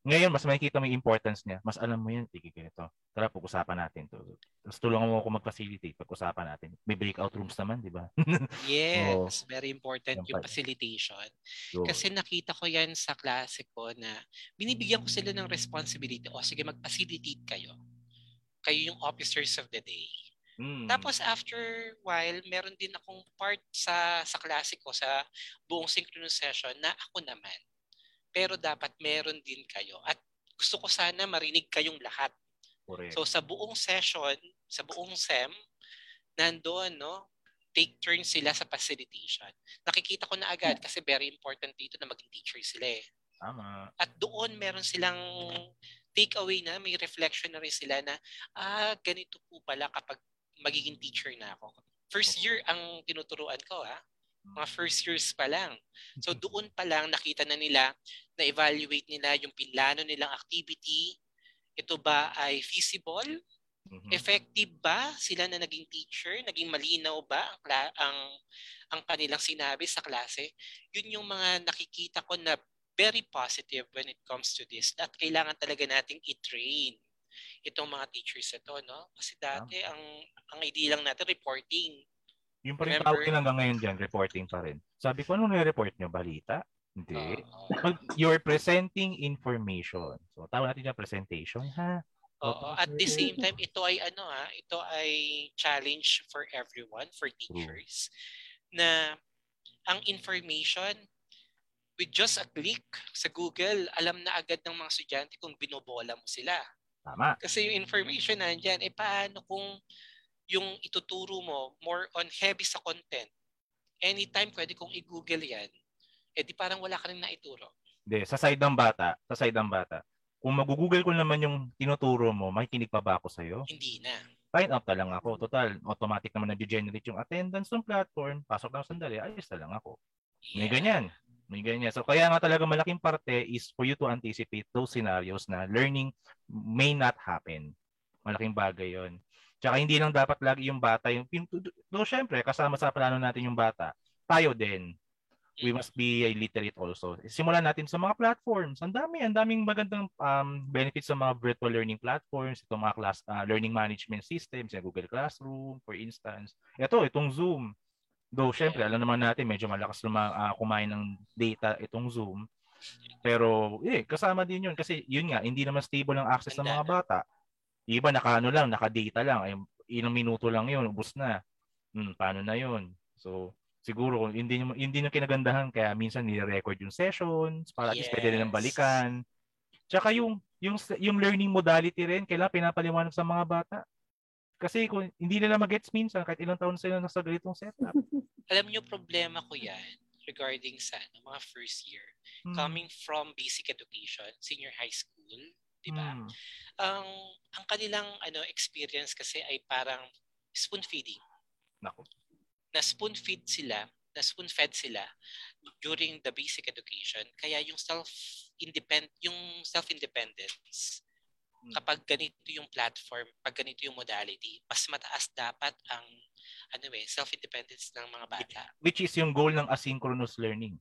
H: Ngayon, mas makikita mo yung importance niya. Mas alam mo yan, sige ganito. Tara, pag-usapan natin to. Tapos tulungan mo ako mag-facilitate, pag-usapan natin. May breakout rooms naman, di ba?
E: yes, so, very important yung facilitation. So, Kasi nakita ko yan sa klase ko na binibigyan ko sila ng responsibility. O sige, mag-facilitate kayo. Kayo yung officers of the day Mm. Tapos after while, meron din akong part sa sa klase ko sa buong synchronous session na ako naman. Pero dapat meron din kayo at gusto ko sana marinig kayong lahat. Correct. So sa buong session, sa buong SEM, nandoon, no? Take turn sila sa facilitation. Nakikita ko na agad kasi very important dito na maging teacher sila eh.
H: Tama.
E: At doon meron silang take away na, may reflection na rin sila na, ah, ganito po pala kapag magiging teacher na ako. First year ang tinuturuan ko, ha? Mga first years pa lang. So doon pa lang nakita na nila, na-evaluate nila yung pinlano nilang activity. Ito ba ay feasible? Mm-hmm. Effective ba sila na naging teacher? Naging malinaw ba ang, ang, ang kanilang sinabi sa klase? Yun yung mga nakikita ko na very positive when it comes to this. At kailangan talaga nating i-train itong mga teachers ito, no? Kasi dati ang ang idea lang natin reporting.
H: Yung pa rin Remember, tawag hanggang ngayon dyan, reporting pa rin. Sabi ko, ano nire-report nyo? Balita? Hindi. Uh, You're presenting information. So, tawag natin yung presentation, ha?
E: Oo. At the same time, ito ay ano ha, ito ay challenge for everyone, for teachers, True. na ang information with just a click sa Google, alam na agad ng mga estudyante kung binobola mo sila.
H: Tama.
E: Kasi yung information nandiyan, eh paano kung yung ituturo mo more on heavy sa content, anytime pwede kong i-google yan, eh di parang wala ka rin naituro.
H: Hindi, sa side ng bata, sa side ng bata, kung mag-google ko naman yung tinuturo mo, makikinig pa ba ako sa'yo?
E: Hindi na.
H: Sign up na lang ako. Total, automatic naman na-generate yung attendance ng platform. Pasok lang sandali, ayos na lang ako. May ganyan. May ganyan. So kaya nga talaga malaking parte is for you to anticipate those scenarios na learning may not happen. Malaking bagay yon. Tsaka hindi lang dapat lagi yung bata yung do syempre kasama sa plano natin yung bata. Tayo din. We must be literate also. Simulan natin sa mga platforms. Ang dami, ang daming magandang um, benefits sa mga virtual learning platforms, itong mga class uh, learning management systems, yung Google Classroom, for instance. Ito, itong Zoom. Though, syempre, alam naman natin, medyo malakas luma, uh, kumain ng data itong Zoom. Pero, eh, kasama din yun. Kasi, yun nga, hindi naman stable ang access ng mga bata. Iba, naka-ano lang, naka-data lang. Ay, ilang minuto lang yun, ubus na. Hmm, paano na yun? So, siguro, hindi, hindi na kinagandahan, kaya minsan nire-record yung sessions, para yes. at pwede nilang balikan. Tsaka yung, yung, yung learning modality rin, kailangan pinapaliwanag sa mga bata. Kasi kung hindi nila mag-gets minsan, kahit ilang taon sila nasa ganitong setup.
E: Alam niyo, problema ko yan regarding sa ano, mga first year. Hmm. Coming from basic education, senior high school, di ba? Hmm. Ang ang kanilang ano experience kasi ay parang spoon feeding.
H: Nako.
E: Na spoon feed sila, na spoon fed sila during the basic education. Kaya yung self independent yung self independence Hmm. kapag ganito yung platform, pag ganito yung modality, mas mataas dapat ang ano eh, self-independence ng mga bata.
H: Which is yung goal ng asynchronous learning.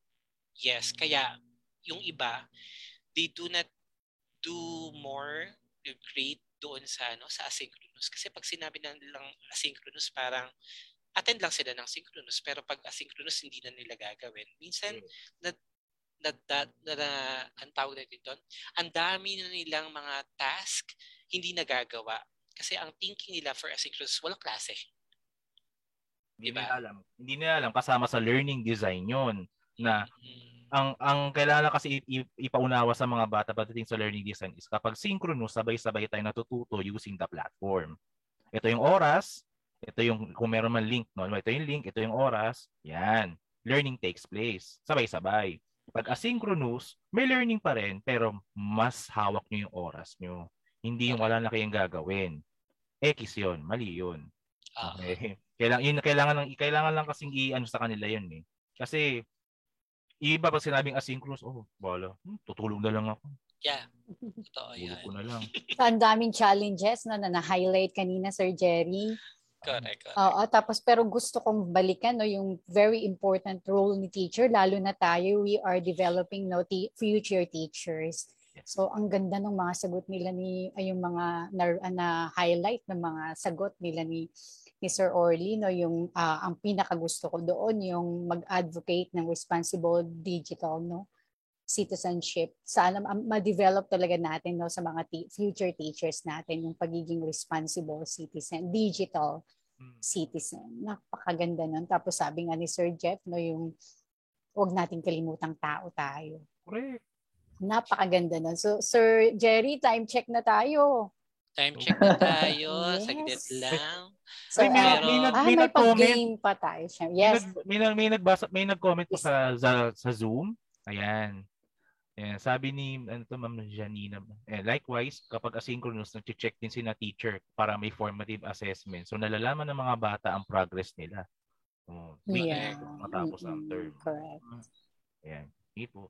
E: Yes, kaya yung iba, they do not do more great doon sa ano sa asynchronous kasi pag sinabi na nilang asynchronous parang attend lang sila ng synchronous pero pag asynchronous hindi na nila gagawin minsan mm. na na, na, na, na ang tawag natin doon, ang dami na nilang mga task hindi nagagawa. Kasi ang thinking nila for asynchronous, walang klase.
H: Hindi diba? nila alam. Hindi nila alam kasama sa learning design yon na mm-hmm. Ang ang kailangan kasi ipaunawa sa mga bata pagdating sa learning design is kapag synchronous, sabay-sabay tayo natututo using the platform. Ito yung oras, ito yung kung meron man link, no? ito yung link, ito yung oras, yan. Learning takes place. Sabay-sabay. Pag asynchronous, may learning pa rin, pero mas hawak nyo yung oras nyo. Hindi yung wala na kayong gagawin. X yun, mali yun. Ah. Okay. Kailangan, yun, kailangan, lang, kailangan lang kasing i-ano sa kanila yun eh. Kasi, iba pag sinabing asynchronous, oh, bala, hmm, tutulog na lang ako.
E: Yeah. Totoo yan.
H: ko na lang.
F: Ang daming challenges no, na na-highlight kanina, Sir Jerry.
E: Correct, correct.
F: Oo, tapos pero gusto kong balikan no yung very important role ni teacher lalo na tayo we are developing no t- future teachers. So ang ganda ng mga sagot nila ni ay yung mga na, na highlight ng mga sagot nila ni ni Sir Orly no yung uh, ang pinaka gusto ko doon yung mag-advocate ng responsible digital no citizenship. Sana ma-develop talaga natin no, sa mga t- future teachers natin yung pagiging responsible citizen, digital hmm. citizen. Napakaganda nun. Tapos sabi nga ni Sir Jeff, no, yung huwag nating kalimutang tao tayo.
H: Correct.
F: Napakaganda nun. So, Sir Jerry, time check na tayo.
E: Time check na tayo. yes. Saglit lang.
F: So, may, uh, may, nag, ah, may, may pag-game pa tayo. Yes.
H: May, nag, may, nagbasa, may nag-comment po sa, sa, sa Zoom. Ayan. Ayan. Sabi ni ano to, Ma'am Janina. Eh, likewise, kapag asynchronous, nag-check din si na teacher para may formative assessment. So, nalalaman ng mga bata ang progress nila. Oh,
F: yeah.
H: Matapos ang term.
F: Correct.
H: Ayan. Hindi po.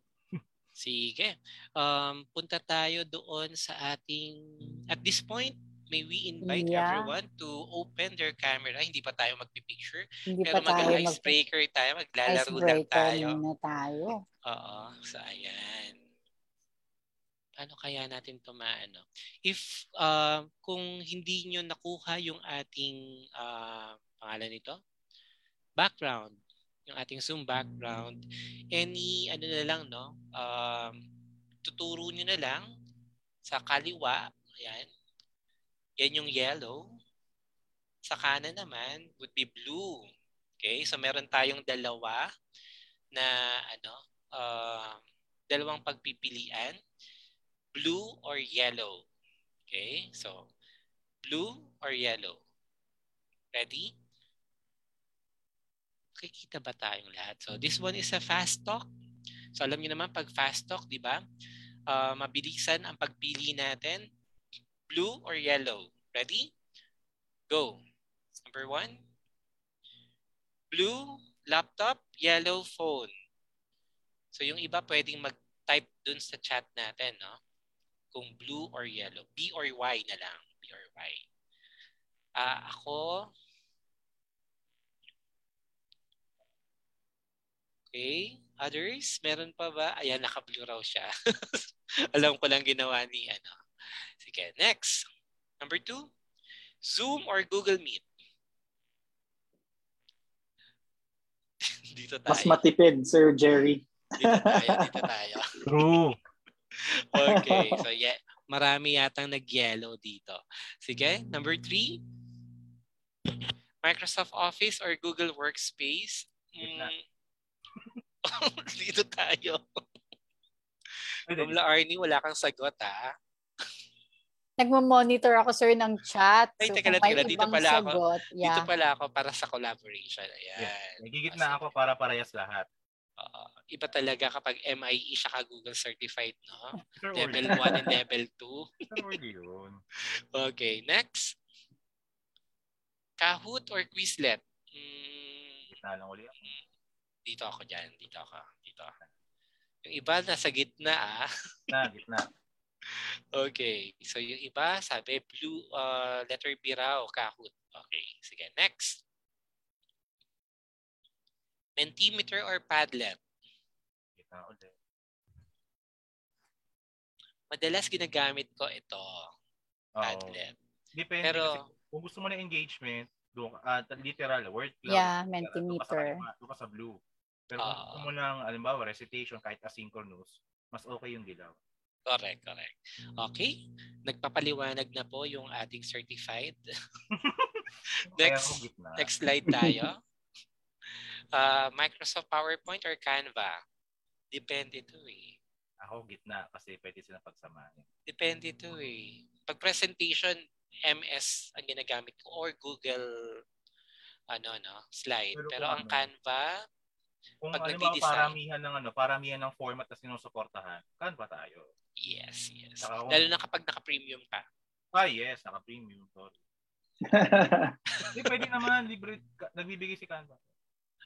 E: Sige. Um, punta tayo doon sa ating, at this point, may we invite yeah. everyone to open their camera. Hindi pa tayo magpipicture.
F: Hindi
E: pero
F: pa tayo
E: mag-icebreaker tayo. Maglalaro lang tayo.
F: na tayo.
E: Oo. So, ayan. Paano kaya natin to maano? If, uh, kung hindi nyo nakuha yung ating, uh, pangalan nito? Background yung ating Zoom background, any ano na lang no, um, tuturo niyo na lang sa kaliwa, ayan. Yan yung yellow. Sa kanan naman would be blue. Okay? So meron tayong dalawa na ano, uh, dalawang pagpipilian, blue or yellow. Okay? So blue or yellow. Ready? Nakikita ba tayong lahat? So this one is a fast talk. So alam niyo naman pag fast talk, di ba? Uh, mabilisan ang pagpili natin. Blue or yellow? Ready? Go. Number one. Blue laptop, yellow phone. So yung iba pwedeng mag-type dun sa chat natin, no? Kung blue or yellow. B or Y na lang. B or Y. Uh, ako, Okay. Others? Meron pa ba? Ayan, naka-blue raw siya. Alam ko lang ginawa ni ano. Sige, next. Number two. Zoom or Google Meet? dito tayo.
G: Mas matipid, Sir Jerry.
E: dito tayo, dito tayo.
H: True.
E: okay, so yeah, marami yatang nag-yellow dito. Sige, number three. Microsoft Office or Google Workspace? Mm, Dito tayo. Mula Arnie, wala kang sagot ha.
F: Nagmo-monitor ako sir ng chat.
E: Ay, so, teka lang, teka Dito pala sagot, ako. Yeah. Dito pala ako para sa collaboration. Ayan.
H: Yeah. Nagigit na ako para parehas lahat.
E: Uh, iba talaga kapag MIE siya ka Google certified, no? Sure level 1 and level 2.
H: Sure yun.
E: Okay, next. Kahoot or Quizlet? Mm,
H: Gitna lang ulit ako.
E: Dito ako dyan. Dito ako. Dito ako. Yung iba nasa gitna ah.
H: Na, gitna.
E: okay. So yung iba sabi blue uh, letter B raw, Kahoot. Okay. Sige. Next. Mentimeter or Padlet?
H: Gitna ulit.
E: Madalas ginagamit ko ito. Padlet.
H: Depende. Pero, kung gusto mo na engagement, doon, uh, literal, word cloud.
F: Yeah, mentimeter.
H: Doon ka sa blue. Pero uh, kung mo ng, alimbawa, recitation kahit asynchronous, mas okay yung dilaw.
E: Correct, correct. Okay. Nagpapaliwanag na po yung ating certified. next, next slide tayo. Uh, Microsoft PowerPoint or Canva? Depende to eh.
H: Ako gitna kasi pwede sila pagsamahin.
E: Depende to eh. Pag presentation, MS ang ginagamit ko or Google ano no slide. Pero, Pero ang ano, Canva,
H: kung pag ano ba paramihan ng ano, paramihan ng format na sinusuportahan, kan ba tayo?
E: Yes, yes. Saka, Lalo na kapag naka-premium ka.
H: Ah, yes, naka-premium. Sorry. Hindi, pwede naman. Libre, nagbibigay si Canva.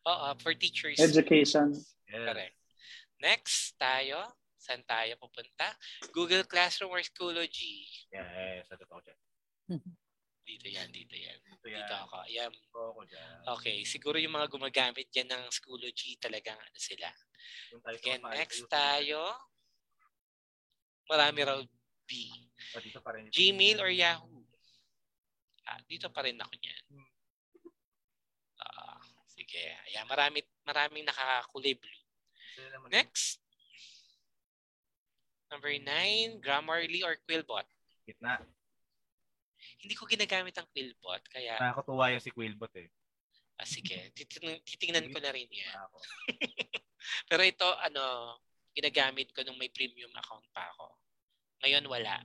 E: Oo, for teachers.
G: Education.
E: Yes. Correct. Next, tayo. Saan tayo pupunta? Google Classroom or Schoology?
H: Yes, sa totoo dyan.
E: Dito yan, dito yan.
H: Dito, yan.
E: dito ako. Ayan.
H: Ako dyan.
E: Okay, siguro yung mga gumagamit dyan ng Schoology talagang ano sila. Again, next tayo. Marami raw B.
H: Oh, dito pa rin.
E: Gmail or Yahoo? Ah, dito pa rin ako niyan. Uh, sige. Ayan, marami, maraming nakakulay blue. Next. Number nine, Grammarly or Quillbot?
H: Gitna.
E: Hindi ko ginagamit ang Quillbot. Kaya...
H: Nakakatuwa yung si Quillbot eh.
E: Ah, sige. Titingnan, titingnan ko na rin yan. Pero ito, ano, ginagamit ko nung may premium account pa ako. Ngayon, wala.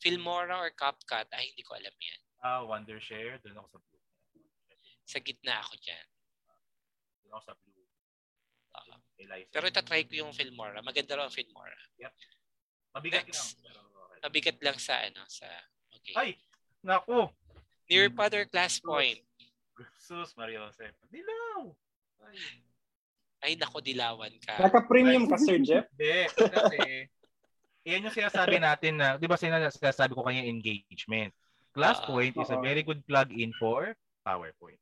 E: Filmora or CapCut, ay hindi ko alam yan.
H: Ah, uh, Wondershare, doon ako sa blue.
E: Sa gitna ako dyan.
H: Doon ako sa blue.
E: Uh, pero itatry ko yung Filmora. Maganda raw ang Filmora.
H: Yep. Mabigat
E: Next.
H: lang. Pero okay.
E: Mabigat lang sa ano, sa okay.
H: Ay, nako.
E: Near Father Class Point.
H: Sus, Mario Jose. Dilaw! Ay.
E: Ay, nako, dilawan ka.
G: Naka-premium ka, Sir Jeff?
H: Hindi, kasi yan yung sinasabi natin na, di ba sinasabi ko kanya engagement. ClassPoint uh, is a very good plug-in for PowerPoint.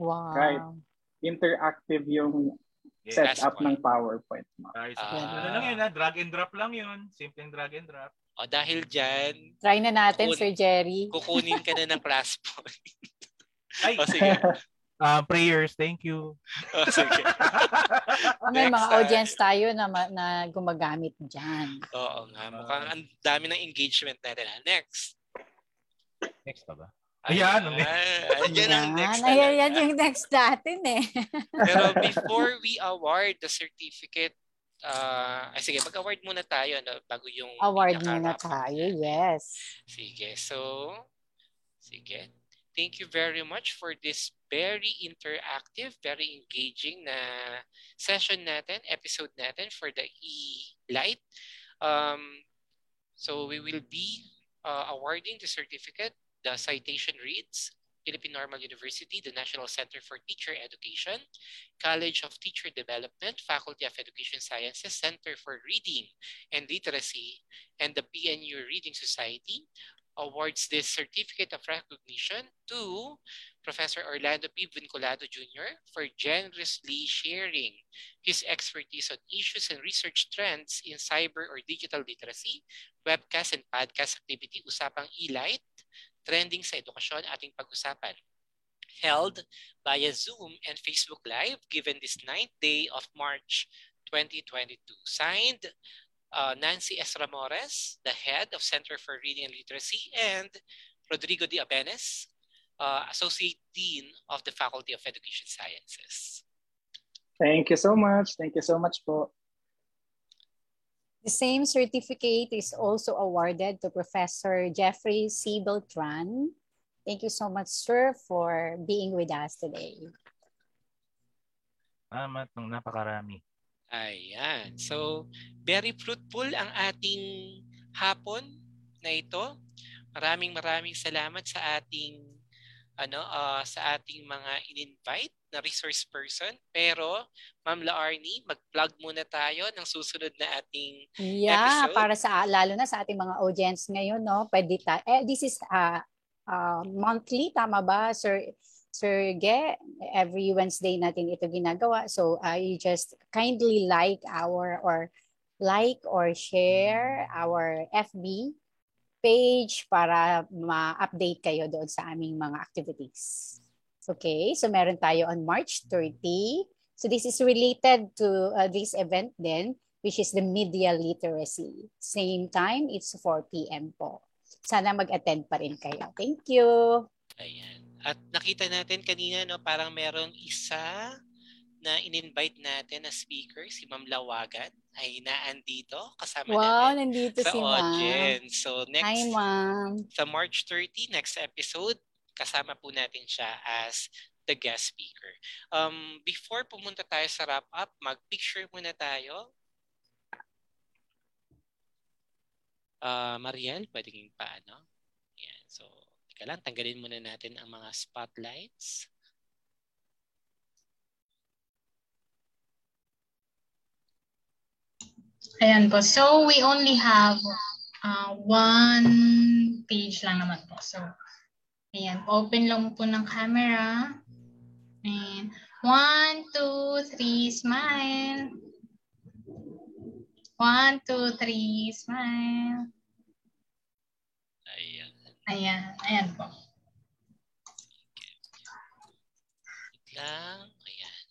F: Wow.
G: Right. Interactive yung yes. setup ng PowerPoint mo.
H: So, uh, ano lang yun, ha? drag and drop lang yun. Simpleng drag and drop.
E: O dahil dyan,
F: try na natin, kukun- Sir Jerry.
E: Kukunin ka na ng ClassPoint.
H: Ay, o sige. Uh, prayers, thank you.
E: Oh, sige.
F: May mga time. audience tayo na, na gumagamit dyan.
E: Oo nga. Mukhang ang dami ng engagement natin. Next.
H: Next pa ba? Ayan.
E: Ayan, ayan ang next.
F: Ayan, ayan yung next natin eh.
E: Pero before we award the certificate, uh, ay sige, mag-award muna tayo no, bago yung
F: award muna tayo, yes.
E: Sige, so sige. Thank you very much for this very interactive, very engaging na session natin, episode natin for the E-Light. Um, so we will be uh, awarding the certificate. The citation reads, Philippine Normal University, the National Center for Teacher Education, College of Teacher Development, Faculty of Education Sciences, Center for Reading and Literacy, and the PNU Reading Society awards this certificate of recognition to Professor Orlando P. Vinculado Jr. for generously sharing his expertise on issues and research trends in cyber or digital literacy, webcast and podcast activity Usapang E-Light, trending sa edukasyon ating pag-usapan. Held via Zoom and Facebook Live given this 9th day of March 2022. Signed, uh, Nancy S. Ramores, the head of Center for Reading and Literacy, and Rodrigo D. Abenes, uh, Associate Dean of the Faculty of Education Sciences.
G: Thank you so much. Thank you so much po.
F: The same certificate is also awarded to Professor Jeffrey C. Beltran. Thank you so much, sir, for being with us today.
H: Salamat ng napakarami.
E: Ayan. So, very fruitful ang ating hapon na ito. Maraming maraming salamat sa ating ano uh, sa ating mga in-invite na resource person. Pero, Ma'am Laarni, mag-plug muna tayo ng susunod na ating
F: yeah,
E: episode.
F: para sa lalo na sa ating mga audience ngayon, no? Pwede ta eh, this is uh, uh, monthly, tama ba, Sir Sir Ge, every Wednesday natin ito ginagawa. So uh, you just kindly like our or like or share our FB page para ma-update kayo doon sa aming mga activities. Okay, so meron tayo on March 30. So this is related to uh, this event then, which is the media literacy. Same time, it's 4 p.m. po. Sana mag-attend pa rin kayo. Thank you.
E: Ayan. At nakita natin kanina, no, parang merong isa na in-invite natin na speaker, si Ma'am Lawagan, ay naandito kasama
F: wow,
E: natin
F: nandito
E: sa
F: si
E: audience.
F: Ma'am.
E: So next,
F: Hi, Ma'am.
E: sa March 30, next episode, kasama po natin siya as the guest speaker. Um, before pumunta tayo sa wrap-up, mag-picture muna tayo. Uh, Mariel, pwedeng paano? Yan, so Teka lang, tanggalin muna natin ang mga spotlights.
I: Ayan po. So, we only have uh, one page lang naman po. So, ayan. Open lang po ng camera. And one, two, three, smile. One, two, three, smile.
E: Ayan.
I: Ayan, ayan po.
E: lang. Ayan.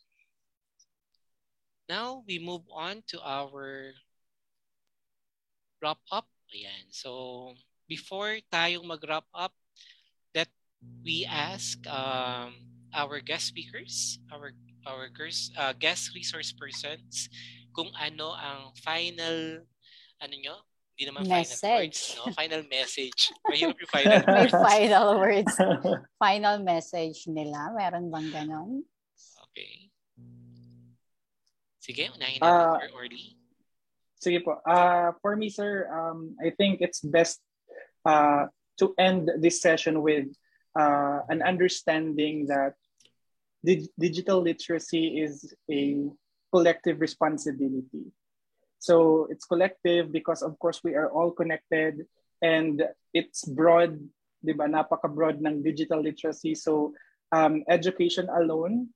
E: Now, we move on to our wrap up. Ayan. So, before tayong mag-wrap up, we ask um, our guest speakers, our our guest, uh, guest resource persons, kung ano ang final ano nyo, Hindi naman
F: message.
E: final words, no? Final message. Mahirap yung final words.
F: May final words. final message nila. Meron bang ganon?
E: Okay. Sige, unahin
G: Ah,
E: natin uh, Orly.
G: Sige po. Uh, for me, sir, um, I think it's best uh, to end this session with uh, an understanding that dig- digital literacy is a collective responsibility. So it's collective because, of course, we are all connected and it's broad, di ba? Napaka-broad ng digital literacy. So um, education alone,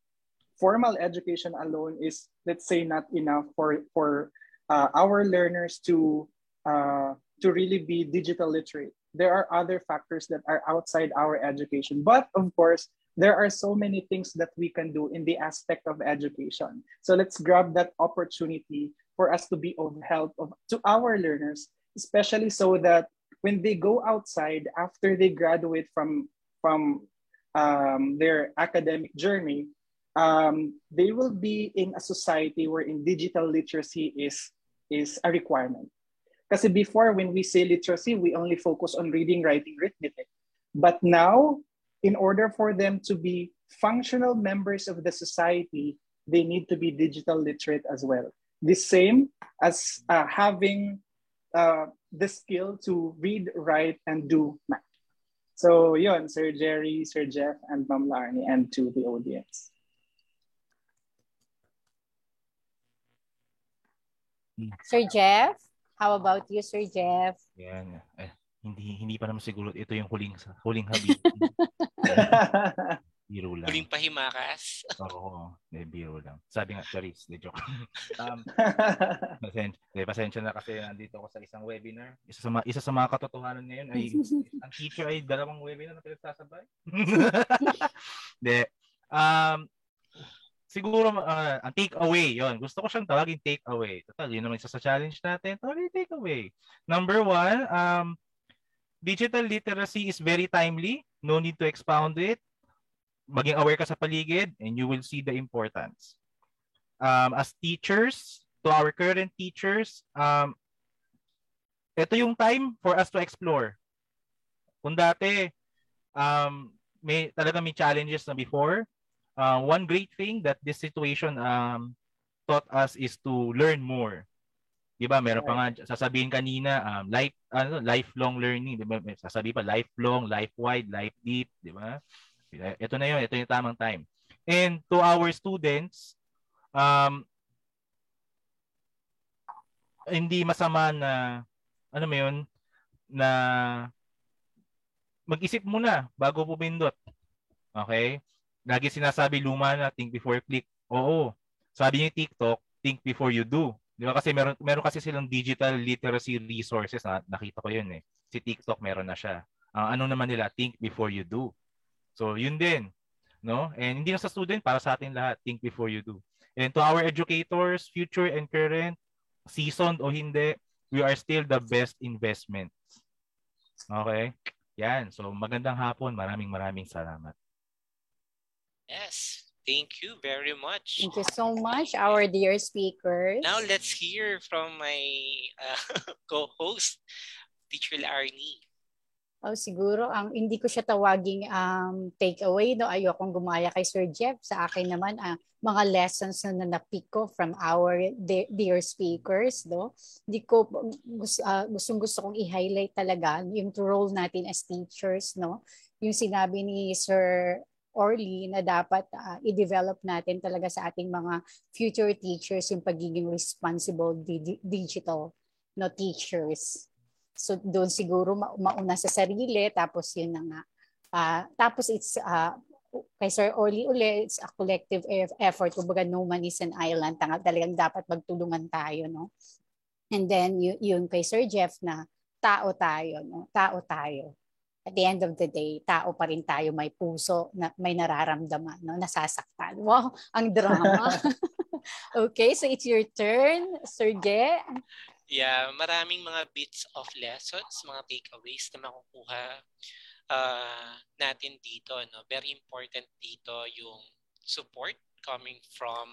G: formal education alone is, let's say, not enough for, for uh, our learners to, uh, to really be digital literate. There are other factors that are outside our education. But of course, there are so many things that we can do in the aspect of education. So let's grab that opportunity for us to be of help of, to our learners, especially so that when they go outside after they graduate from, from um, their academic journey, um, they will be in a society wherein digital literacy is, is a requirement. Because before, when we say literacy, we only focus on reading, writing, arithmetic. But now, in order for them to be functional members of the society, they need to be digital literate as well. The same as uh, having uh, the skill to read, write, and do math. So yon, Sir Jerry, Sir Jeff, and Ma'am Larnie, and to the audience.
F: Sir Jeff? How about you, Sir Jeff?
H: Yan. Eh, hindi hindi pa naman siguro ito yung huling huling habit. biro lang.
E: Huling pahimakas.
H: Oo, de, biro lang. Sabi nga, Charis, de joke. um, pasensya, de, pasensya na kasi nandito ako sa isang webinar. Isa sa, mga, isa sa mga katotohanan ngayon ay ang teacher ay dalawang webinar na pinagsasabay. de, um, siguro uh, ang take away yon gusto ko siyang tawagin take away total yun naman isa sa challenge natin. Tawagin take away number one um digital literacy is very timely. No need to expound it. Maging aware ka sa paligid and you will see the importance. Um as teachers to our current teachers um ito yung time for us to explore. Kung dati um may talaga may challenges na before uh, one great thing that this situation um, taught us is to learn more. 'Di ba? Meron pa nga sasabihin kanina um, life ano lifelong learning, 'di ba? Sasabi pa lifelong, life wide, life deep, 'di ba? Ito na 'yon, ito yung tamang time. And to our students, um hindi masama na ano mo 'yun na mag-isip muna bago pumindot. Okay? Lagi sinasabi luma na think before click. Oo. Sabi niya TikTok, think before you do. Di ba kasi meron meron kasi silang digital literacy resources na nakita ko 'yun eh. Si TikTok meron na siya. Ang uh, ano naman nila, think before you do. So, yun din, no? And hindi na sa student para sa atin lahat, think before you do. And to our educators, future and current, seasoned o hindi, we are still the best investments. Okay? Yan. So, magandang hapon. Maraming maraming salamat.
E: Yes, thank you very much.
F: Thank you so much, our dear speakers.
E: Now let's hear from my uh, co-host, Teacher Larnie.
F: Oh, siguro ang hindi ko siya tawaging um, take away no ayokong gumaya kay Sir Jeff sa akin naman ang uh, mga lessons na napik ko from our de- dear speakers no hindi ko gusto uh, gustong gusto kong i-highlight talaga yung role natin as teachers no yung sinabi ni Sir Orly na dapat uh, i-develop natin talaga sa ating mga future teachers yung pagiging responsible di- digital no teachers. So doon siguro ma- mauna sa sarili tapos yun na nga. Uh, tapos it's uh, kay Sir Orly uli, it's a collective effort. Kumbaga no man is an island. Talagang dapat magtulungan tayo. No? And then y- yun kay Sir Jeff na tao tayo. No? Tao tayo at the end of the day, tao pa rin tayo, may puso, na, may nararamdaman, no? nasasaktan. Wow, ang drama. okay, so it's your turn, Sir Ge.
E: Yeah, maraming mga bits of lessons, mga takeaways na makukuha uh, natin dito. No? Very important dito yung support coming from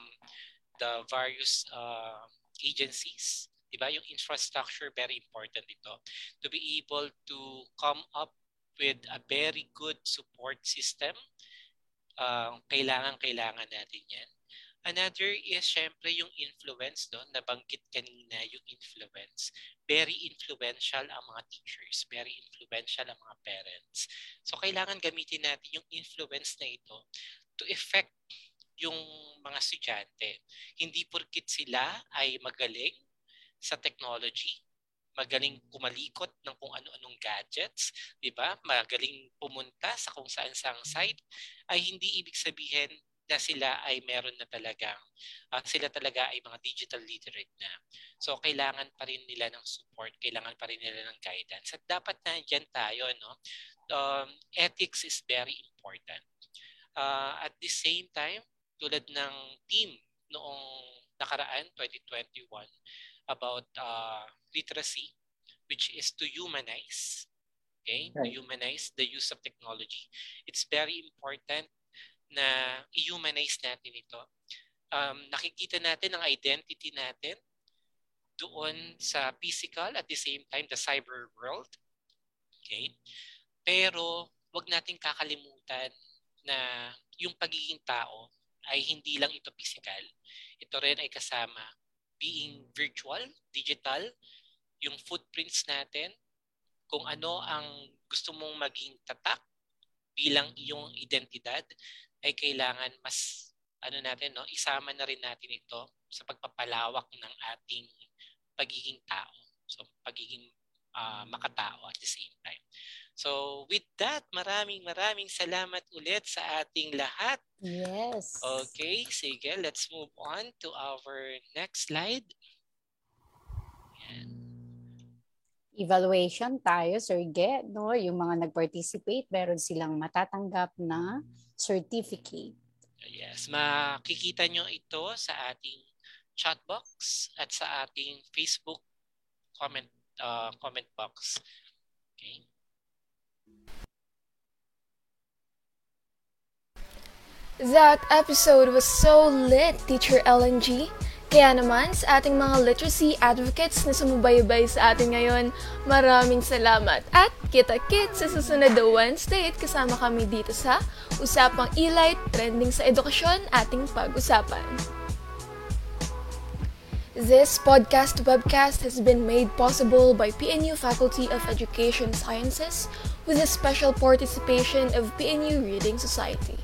E: the various uh, agencies Diba? Yung infrastructure, very important ito. To be able to come up with a very good support system, uh, kailangan-kailangan natin yan. Another is syempre yung influence doon, nabanggit kanina yung influence. Very influential ang mga teachers, very influential ang mga parents. So kailangan gamitin natin yung influence na ito to effect yung mga estudyante. Hindi porkit sila ay magaling sa technology, magaling kumalikot ng kung ano-anong gadgets, 'di ba? Magaling pumunta sa kung saan-saang site ay hindi ibig sabihin na sila ay meron na talagang uh, sila talaga ay mga digital literate na. So kailangan pa rin nila ng support, kailangan pa rin nila ng guidance. At dapat na diyan tayo no. Um, ethics is very important. Uh, at the same time, tulad ng team noong nakaraan 2021 about uh, literacy which is to humanize okay right. to humanize the use of technology it's very important na i-humanize natin ito. Um, nakikita natin ang identity natin doon sa physical at the same time the cyber world. Okay? Pero wag nating kakalimutan na yung pagiging tao ay hindi lang ito physical. Ito rin ay kasama being virtual, digital, yung footprints natin, kung ano ang gusto mong maging tatak bilang iyong identidad ay kailangan mas ano natin no isama na rin natin ito sa pagpapalawak ng ating pagiging tao. So pagiging uh, makatao at the same time. So with that maraming maraming salamat ulit sa ating lahat.
F: Yes.
E: Okay sige let's move on to our next slide. Yan
F: evaluation tayo, Sir Ge, no? Yung mga nag-participate, meron silang matatanggap na certificate.
E: Yes, makikita nyo ito sa ating chat box at sa ating Facebook comment uh, comment box. Okay.
B: That episode was so lit, Teacher LNG. Kaya naman, sa ating mga literacy advocates na sumubaybay sa atin ngayon, maraming salamat at kita-kit sa susunod na Wednesday at kasama kami dito sa Usapang Elite Trending sa Edukasyon ating pag-usapan. This podcast webcast has been made possible by PNU Faculty of Education Sciences with the special participation of PNU Reading Society.